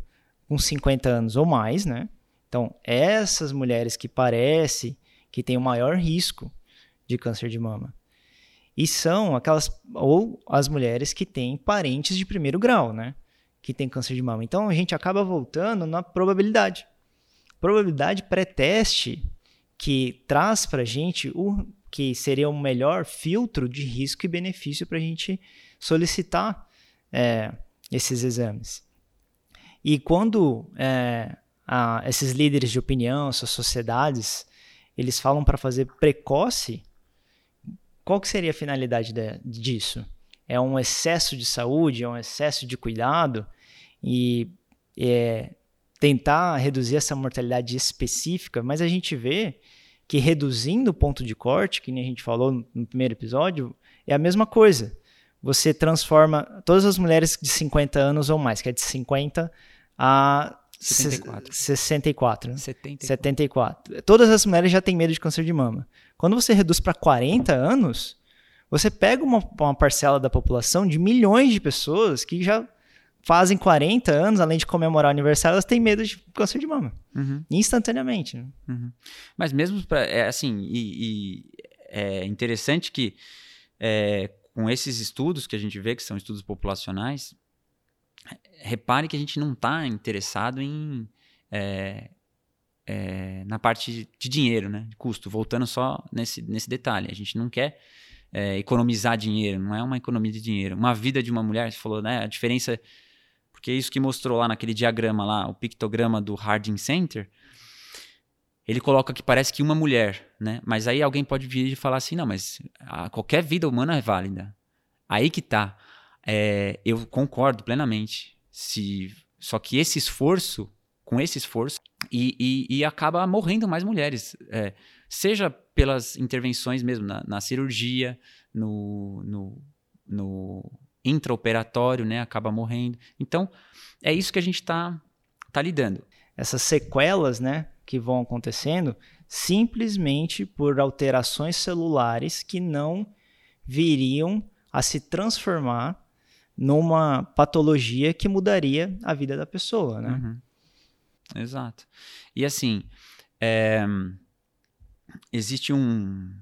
com 50 anos ou mais, né? Então, essas mulheres que parece que têm o maior risco de câncer de mama. E são aquelas, ou as mulheres que têm parentes de primeiro grau, né? Que têm câncer de mama. Então, a gente acaba voltando na probabilidade. Probabilidade pré-teste que traz para a gente o que seria o melhor filtro de risco e benefício para a gente solicitar é, esses exames. E quando é, a, esses líderes de opinião, essas sociedades, eles falam para fazer precoce, qual que seria a finalidade de, disso? É um excesso de saúde, é um excesso de cuidado e é, tentar reduzir essa mortalidade específica, mas a gente vê que reduzindo o ponto de corte, que nem a gente falou no primeiro episódio, é a mesma coisa. Você transforma todas as mulheres de 50 anos ou mais, que é de 50 a 74. 64. 74. 74. Todas as mulheres já têm medo de câncer de mama. Quando você reduz para 40 anos, você pega uma, uma, parcela da população de milhões de pessoas que já fazem 40 anos, além de comemorar o aniversário, elas têm medo de câncer de mama. Uhum. Instantaneamente. Né? Uhum. Mas mesmo para. É, assim, e, e, é interessante que é, com esses estudos que a gente vê, que são estudos populacionais, repare que a gente não está interessado em é, é, na parte de dinheiro, né, de custo. Voltando só nesse, nesse detalhe, a gente não quer é, economizar dinheiro, não é uma economia de dinheiro. Uma vida de uma mulher, você falou, né, a diferença, porque é isso que mostrou lá naquele diagrama lá, o pictograma do Harding Center, ele coloca que parece que uma mulher, né? Mas aí alguém pode vir e falar assim, não, mas a, qualquer vida humana é válida. Aí que tá. É, eu concordo plenamente. Se só que esse esforço, com esse esforço, e, e, e acaba morrendo mais mulheres, é, seja pelas intervenções mesmo na, na cirurgia, no, no, no intraoperatório, né, acaba morrendo. Então é isso que a gente está tá lidando. Essas sequelas, né, que vão acontecendo simplesmente por alterações celulares que não viriam a se transformar numa patologia que mudaria a vida da pessoa, né? Uhum. Exato. E assim, é, existe um,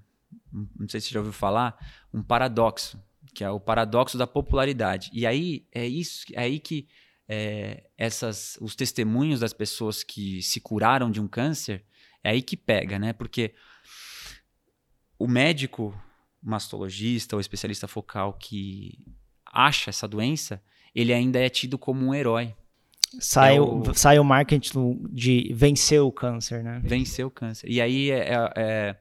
não sei se você já ouviu falar, um paradoxo, que é o paradoxo da popularidade. E aí é isso, é aí que é, essas, os testemunhos das pessoas que se curaram de um câncer, é aí que pega, né? Porque o médico mastologista ou especialista focal que acha essa doença, ele ainda é tido como um herói. Sai, é o, sai o marketing de vencer o câncer, né? Vencer o câncer. E aí é, é, é,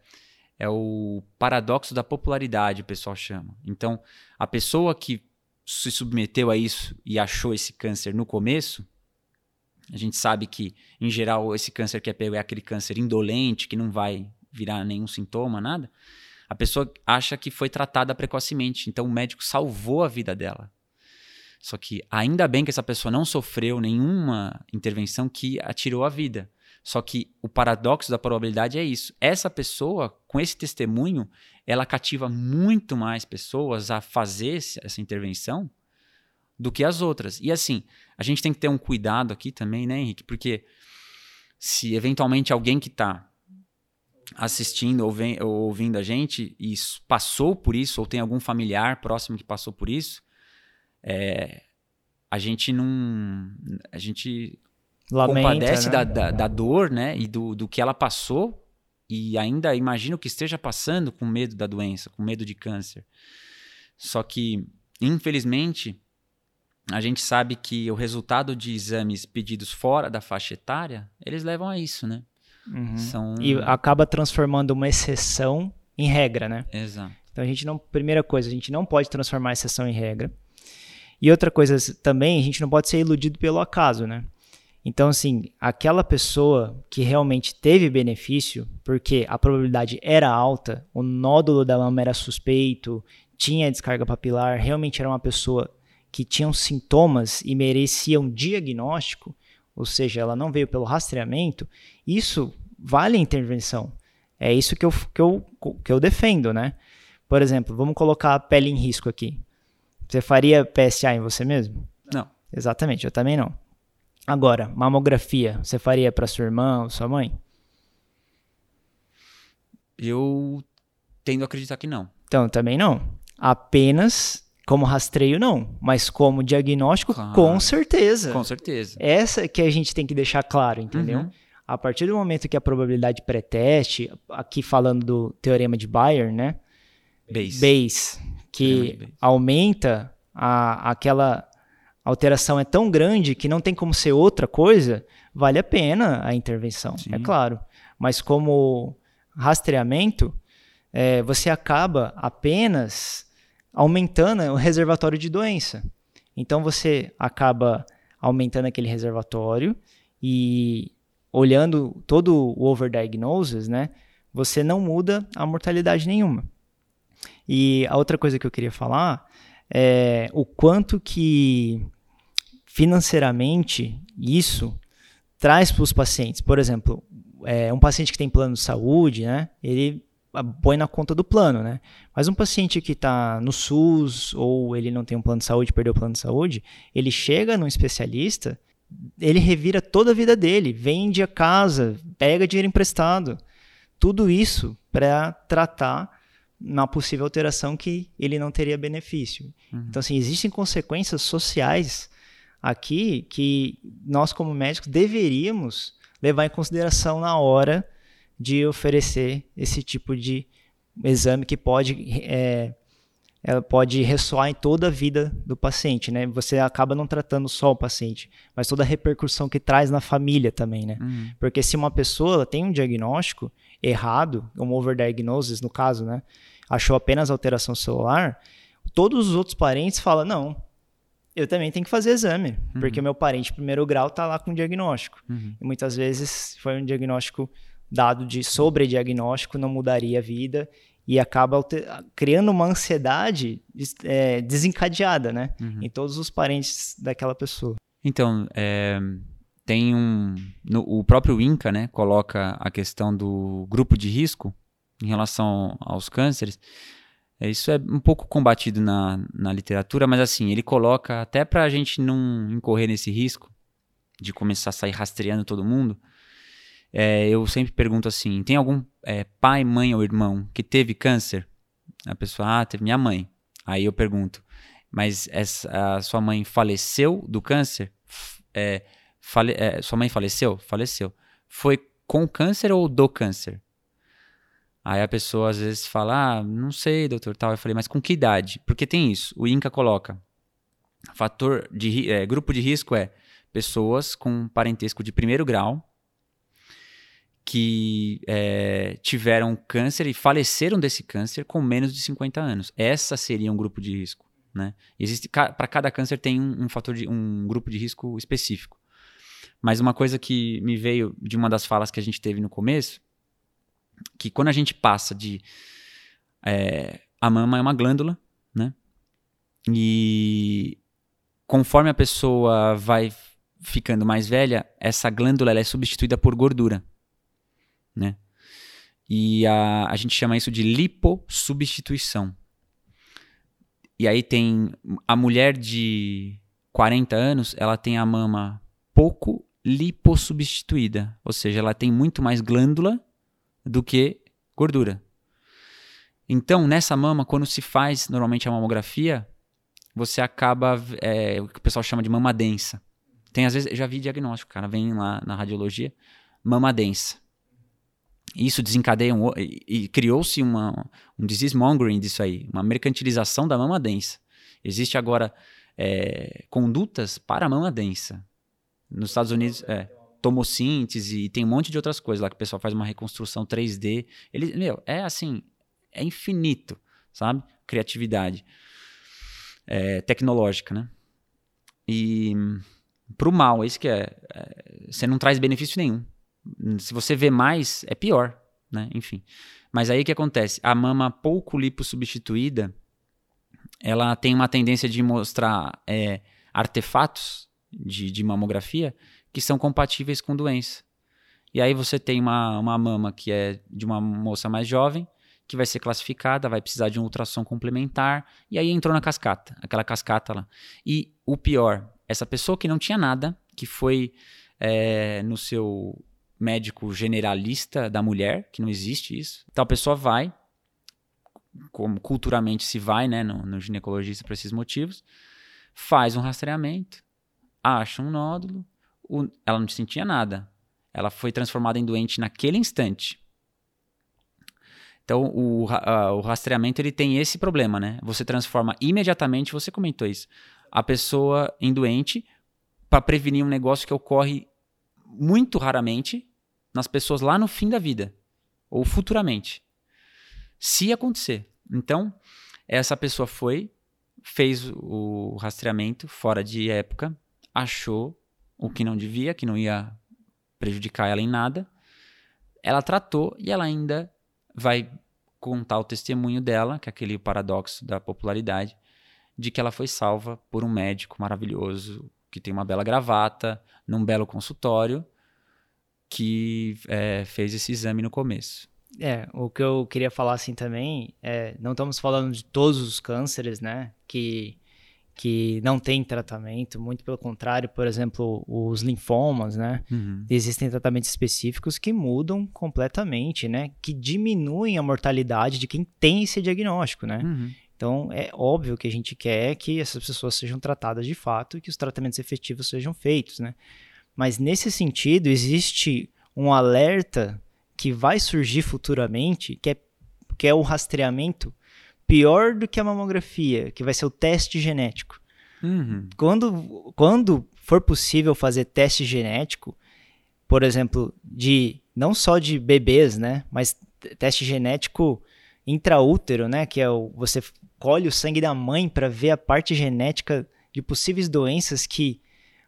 é o paradoxo da popularidade, o pessoal chama. Então, a pessoa que se submeteu a isso e achou esse câncer no começo, a gente sabe que, em geral, esse câncer que é pego é aquele câncer indolente, que não vai virar nenhum sintoma, nada a pessoa acha que foi tratada precocemente, então o médico salvou a vida dela. Só que ainda bem que essa pessoa não sofreu nenhuma intervenção que atirou a vida. Só que o paradoxo da probabilidade é isso. Essa pessoa, com esse testemunho, ela cativa muito mais pessoas a fazer essa intervenção do que as outras. E assim, a gente tem que ter um cuidado aqui também, né, Henrique? Porque se eventualmente alguém que está assistindo ou, vem, ou ouvindo a gente e passou por isso, ou tem algum familiar próximo que passou por isso, é, a gente não. A gente Lamenta, compadece né? da, da, da, dor, né? E do, do que ela passou e ainda imagino que esteja passando com medo da doença, com medo de câncer. Só que, infelizmente, a gente sabe que o resultado de exames pedidos fora da faixa etária, eles levam a isso, né? Uhum. São... E acaba transformando uma exceção em regra, né? Exato. Então a gente não, primeira coisa, a gente não pode transformar a exceção em regra. E outra coisa também, a gente não pode ser iludido pelo acaso, né? Então, assim, aquela pessoa que realmente teve benefício, porque a probabilidade era alta, o nódulo da mama era suspeito, tinha descarga papilar, realmente era uma pessoa que tinha sintomas e merecia um diagnóstico, ou seja, ela não veio pelo rastreamento, isso vale a intervenção. É isso que eu, que eu, que eu defendo, né? Por exemplo, vamos colocar a pele em risco aqui. Você faria PSA em você mesmo? Não. Exatamente, eu também não. Agora, mamografia, você faria para sua irmã ou sua mãe? Eu tendo a acreditar que não. Então, também não. Apenas como rastreio, não. Mas como diagnóstico, claro. com certeza. Com certeza. Essa que a gente tem que deixar claro, entendeu? Uhum. A partir do momento que a probabilidade pré-teste, aqui falando do teorema de Bayer, né? Bayes. Bayes que aumenta a, aquela alteração é tão grande que não tem como ser outra coisa, vale a pena a intervenção, é Sim. é claro. Mas como rastreamento, é, você acaba apenas aumentando o reservatório de doença. Então você acaba aumentando aquele reservatório e olhando todo o overdiagnosis, né, você não muda a mortalidade nenhuma. E a outra coisa que eu queria falar é o quanto que financeiramente isso traz para os pacientes. Por exemplo, é, um paciente que tem plano de saúde, né, ele põe na conta do plano, né? Mas um paciente que está no SUS ou ele não tem um plano de saúde, perdeu o plano de saúde, ele chega num especialista, ele revira toda a vida dele, vende a casa, pega dinheiro emprestado, tudo isso para tratar na possível alteração que ele não teria benefício. Uhum. Então, assim, existem consequências sociais aqui que nós, como médicos, deveríamos levar em consideração na hora de oferecer esse tipo de exame que pode, é, ela pode ressoar em toda a vida do paciente, né? Você acaba não tratando só o paciente, mas toda a repercussão que traz na família também, né? Uhum. Porque se uma pessoa tem um diagnóstico errado, um overdiagnosis no caso, né? Achou apenas alteração celular, todos os outros parentes falam, não, eu também tenho que fazer exame, uhum. porque o meu parente primeiro grau está lá com diagnóstico. Uhum. E muitas vezes foi um diagnóstico dado de sobrediagnóstico, não mudaria a vida e acaba criando uma ansiedade é, desencadeada, né? Uhum. Em todos os parentes daquela pessoa. Então, é, tem um... No, o próprio INCA, né, coloca a questão do grupo de risco em relação aos cânceres, é, isso é um pouco combatido na, na literatura, mas assim, ele coloca até para a gente não incorrer nesse risco de começar a sair rastreando todo mundo. É, eu sempre pergunto assim: tem algum é, pai, mãe ou irmão que teve câncer? A pessoa, ah, teve minha mãe. Aí eu pergunto, mas essa, a sua mãe faleceu do câncer? É, fale, é, sua mãe faleceu? Faleceu. Foi com câncer ou do câncer? Aí a pessoa às vezes fala, ah, não sei, doutor, tal. Eu falei, mas com que idade? Porque tem isso. O INCA coloca, fator de é, grupo de risco é pessoas com parentesco de primeiro grau que é, tiveram câncer e faleceram desse câncer com menos de 50 anos. Essa seria um grupo de risco. Né? Existe para cada câncer tem um, um, fator de um grupo de risco específico. Mas uma coisa que me veio de uma das falas que a gente teve no começo que quando a gente passa de. É, a mama é uma glândula, né? E conforme a pessoa vai ficando mais velha, essa glândula é substituída por gordura, né? E a, a gente chama isso de lipossubstituição. E aí tem a mulher de 40 anos, ela tem a mama pouco lipossubstituída, ou seja, ela tem muito mais glândula do que gordura. Então, nessa mama, quando se faz normalmente a mamografia, você acaba, é, o que o pessoal chama de mama densa. Tem às vezes, já vi diagnóstico, cara, vem lá na radiologia, mama densa. Isso desencadeia um, e, e criou-se um disease mongering disso aí, uma mercantilização da mama densa. Existe agora é, condutas para a mama densa. Nos Estados Unidos, é, tomossíntese e tem um monte de outras coisas lá que o pessoal faz uma reconstrução 3D. Ele, meu, é assim, é infinito, sabe? Criatividade é, tecnológica, né? E pro mal, isso que é, é, você não traz benefício nenhum. Se você vê mais, é pior, né? Enfim. Mas aí o que acontece? A mama pouco lipossubstituída, ela tem uma tendência de mostrar é, artefatos de, de mamografia que são compatíveis com doença. E aí você tem uma, uma mama que é de uma moça mais jovem, que vai ser classificada, vai precisar de um ultrassom complementar, e aí entrou na cascata, aquela cascata lá. E o pior, essa pessoa que não tinha nada, que foi é, no seu médico generalista da mulher, que não existe isso. A pessoa vai, como culturalmente se vai, né, no, no ginecologista por esses motivos, faz um rastreamento, acha um nódulo, o, ela não sentia nada. Ela foi transformada em doente naquele instante. Então, o, o rastreamento ele tem esse problema, né? Você transforma imediatamente, você comentou isso, a pessoa em doente para prevenir um negócio que ocorre muito raramente nas pessoas lá no fim da vida ou futuramente. Se acontecer. Então, essa pessoa foi, fez o rastreamento fora de época, achou o que não devia, que não ia prejudicar ela em nada. Ela tratou e ela ainda vai contar o testemunho dela, que é aquele paradoxo da popularidade, de que ela foi salva por um médico maravilhoso, que tem uma bela gravata, num belo consultório, que é, fez esse exame no começo. É, o que eu queria falar assim também é, não estamos falando de todos os cânceres, né, que que não tem tratamento, muito pelo contrário, por exemplo, os linfomas, né? Uhum. Existem tratamentos específicos que mudam completamente, né? Que diminuem a mortalidade de quem tem esse diagnóstico, né? Uhum. Então, é óbvio que a gente quer que essas pessoas sejam tratadas de fato e que os tratamentos efetivos sejam feitos, né? Mas nesse sentido, existe um alerta que vai surgir futuramente, que é, que é o rastreamento pior do que a mamografia, que vai ser o teste genético. Uhum. Quando, quando for possível fazer teste genético, por exemplo, de não só de bebês, né, mas teste genético intraútero, né, que é o você colhe o sangue da mãe para ver a parte genética de possíveis doenças que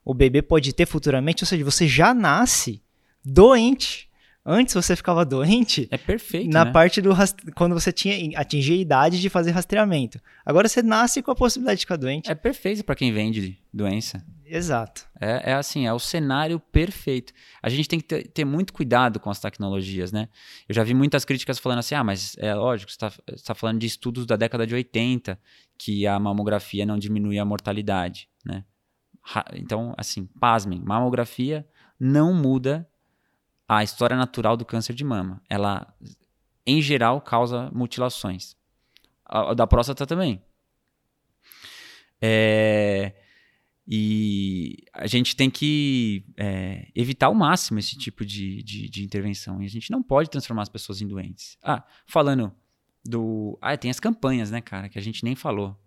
o bebê pode ter futuramente, ou seja, você já nasce doente. Antes você ficava doente. É perfeito. Na né? parte do quando você tinha atingir a idade de fazer rastreamento. Agora você nasce com a possibilidade de ficar doente. É perfeito para quem vende doença. Exato. É, é, assim, é o cenário perfeito. A gente tem que ter, ter, muito cuidado com as tecnologias, né? Eu já vi muitas críticas falando assim: ah, mas é lógico, você está tá falando de estudos da década de 80, que a mamografia não diminui a mortalidade, né? Então, assim, pasmem, mamografia não muda a história natural do câncer de mama. Ela, em geral, causa mutilações. A, a da próstata também. É, e a gente tem que é, evitar ao máximo esse tipo de, de, de, intervenção. E a gente não pode transformar as pessoas em doentes. Ah, falando do. Ah, tem as campanhas, né, cara, que a gente nem falou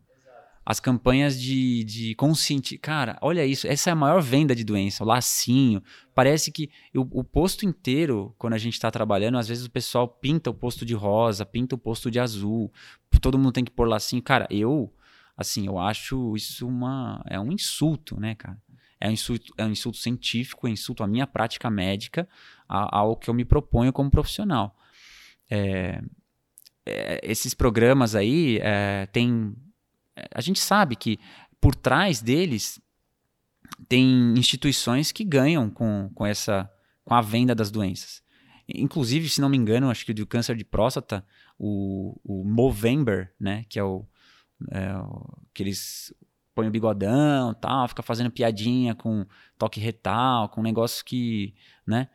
as campanhas de, de consciente. Cara, olha isso, essa é a maior venda de doença, o lacinho. Parece que o, o posto inteiro, quando a gente está trabalhando, às vezes o pessoal pinta o posto de rosa, pinta o posto de azul, todo mundo tem que pôr lacinho. Cara, eu, assim, eu acho isso uma. É um insulto, né, cara? É um insulto, é um insulto científico, é um insulto à minha prática médica, ao que eu me proponho como profissional. É, é, esses programas aí é, tem a gente sabe que por trás deles tem instituições que ganham com, com essa com a venda das doenças. Inclusive, se não me engano, acho que do câncer de próstata, o, o Movember, né, que é o, é o que eles põem o bigodão, tal, fica fazendo piadinha com toque retal, com um negócio que, né,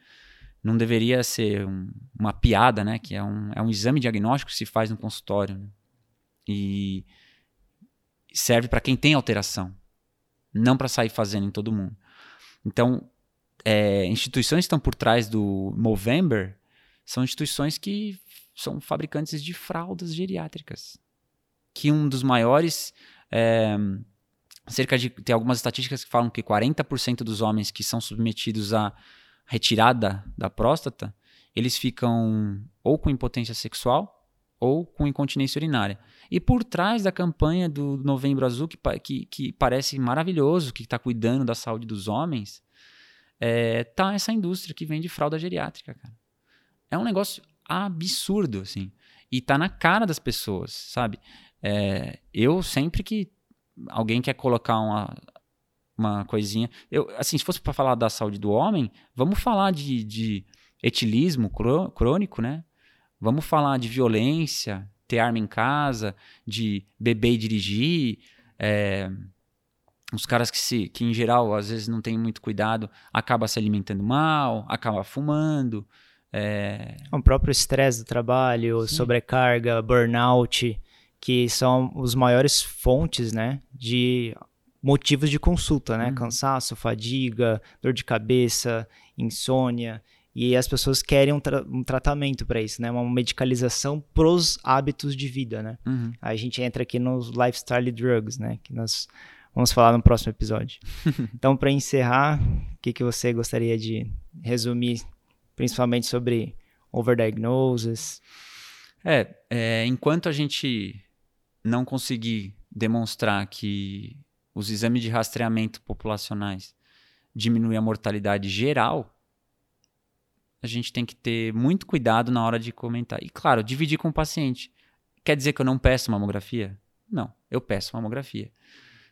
não deveria ser um, uma piada, né, que é um, é um exame diagnóstico que se faz no consultório. Né? E serve para quem tem alteração, não para sair fazendo em todo mundo. Então, é, instituições que estão por trás do Movember são instituições que são fabricantes de fraldas geriátricas. Que um dos maiores. É, cerca de. Tem algumas estatísticas que falam que 40% dos homens que são submetidos à retirada da próstata, eles ficam ou com impotência sexual ou com incontinência urinária. E por trás da campanha do Novembro Azul, que, que, que parece maravilhoso, que está cuidando da saúde dos homens, é, tá essa indústria que vende fralda geriátrica, cara. É um negócio absurdo, assim. E tá na cara das pessoas, sabe? É, eu sempre que alguém quer colocar uma, uma coisinha. Eu, assim, se fosse para falar da saúde do homem, vamos falar de, de etilismo crônico, né? Vamos falar de violência, ter arma em casa, de beber e dirigir. É, os caras que, se, que, em geral, às vezes não tem muito cuidado, acaba se alimentando mal, acaba fumando. É... O próprio estresse do trabalho, Sim. sobrecarga, burnout, que são os maiores fontes né, de motivos de consulta, né? Uhum. Cansaço, fadiga, dor de cabeça, insônia. E as pessoas querem um, tra um tratamento para isso, né? Uma medicalização pros hábitos de vida, né? Uhum. Aí a gente entra aqui nos lifestyle drugs, né? Que nós vamos falar no próximo episódio. então, para encerrar, o que, que você gostaria de resumir, principalmente sobre overdiagnosis? É, é, enquanto a gente não conseguir demonstrar que os exames de rastreamento populacionais diminuem a mortalidade geral, a gente tem que ter muito cuidado na hora de comentar. E, claro, dividir com o paciente. Quer dizer que eu não peço mamografia? Não, eu peço mamografia.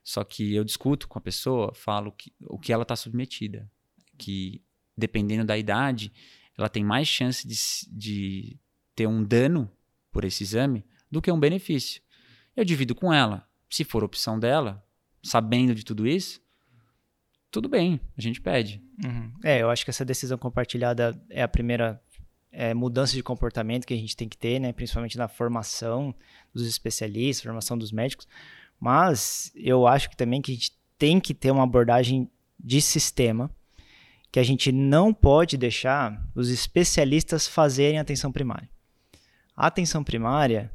Só que eu discuto com a pessoa, falo que, o que ela está submetida. Que, dependendo da idade, ela tem mais chance de, de ter um dano por esse exame do que um benefício. Eu divido com ela. Se for opção dela, sabendo de tudo isso, tudo bem, a gente pede. Uhum. É, eu acho que essa decisão compartilhada é a primeira é, mudança de comportamento que a gente tem que ter, né? principalmente na formação dos especialistas, formação dos médicos. Mas eu acho que também que a gente tem que ter uma abordagem de sistema, que a gente não pode deixar os especialistas fazerem atenção primária. A atenção primária,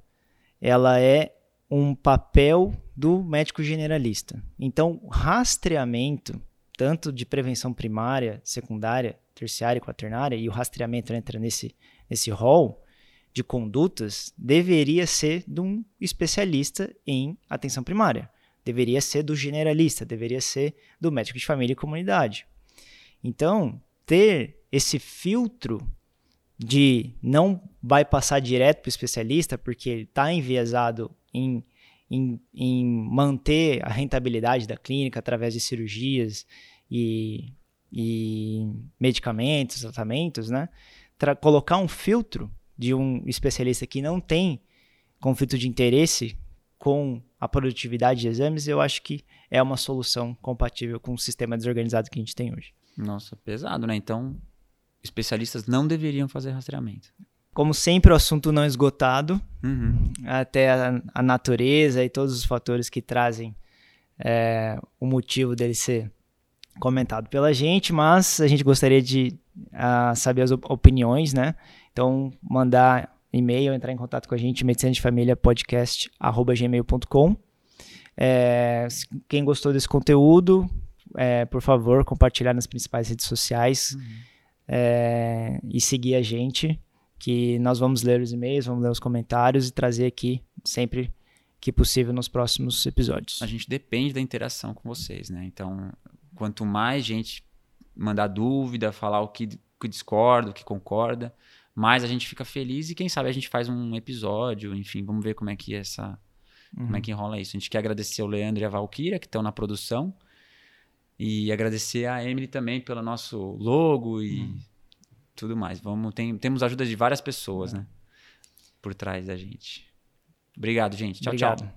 ela é um papel do médico generalista. Então, rastreamento tanto de prevenção primária, secundária, terciária e quaternária, e o rastreamento entra nesse, nesse rol de condutas, deveria ser de um especialista em atenção primária. Deveria ser do generalista, deveria ser do médico de família e comunidade. Então, ter esse filtro de não vai passar direto para o especialista, porque ele está enviesado em em, em manter a rentabilidade da clínica através de cirurgias e, e medicamentos, tratamentos, né? Tra colocar um filtro de um especialista que não tem conflito de interesse com a produtividade de exames, eu acho que é uma solução compatível com o sistema desorganizado que a gente tem hoje. Nossa, pesado, né? Então, especialistas não deveriam fazer rastreamento. Como sempre, o assunto não esgotado, uhum. até a, a, natureza e todos os fatores que trazem é, o motivo dele ser comentado pela gente, mas a gente gostaria de uh, saber as opiniões, né? Então, mandar e-mail, entrar em contato com a gente, medicina de família podcast gmail.com. É, quem gostou desse conteúdo, é, por favor, compartilhar nas principais redes sociais uhum. é, e seguir a gente que nós vamos ler os e-mails, vamos ler os comentários e trazer aqui sempre que possível nos próximos episódios. A gente depende da interação com vocês, né? Então, quanto mais gente mandar dúvida, falar o que, que discorda, o que concorda, mais a gente fica feliz e quem sabe a gente faz um episódio, enfim, vamos ver como é que é essa uhum. como é que enrola isso. A gente quer agradecer ao Leandro e a Valkyria que estão na produção e agradecer a Emily também pelo nosso logo e uhum tudo mais. Vamos, tem, temos ajuda de várias pessoas, é. né? Por trás da gente. Obrigado, gente. Tchau, Obrigado. tchau.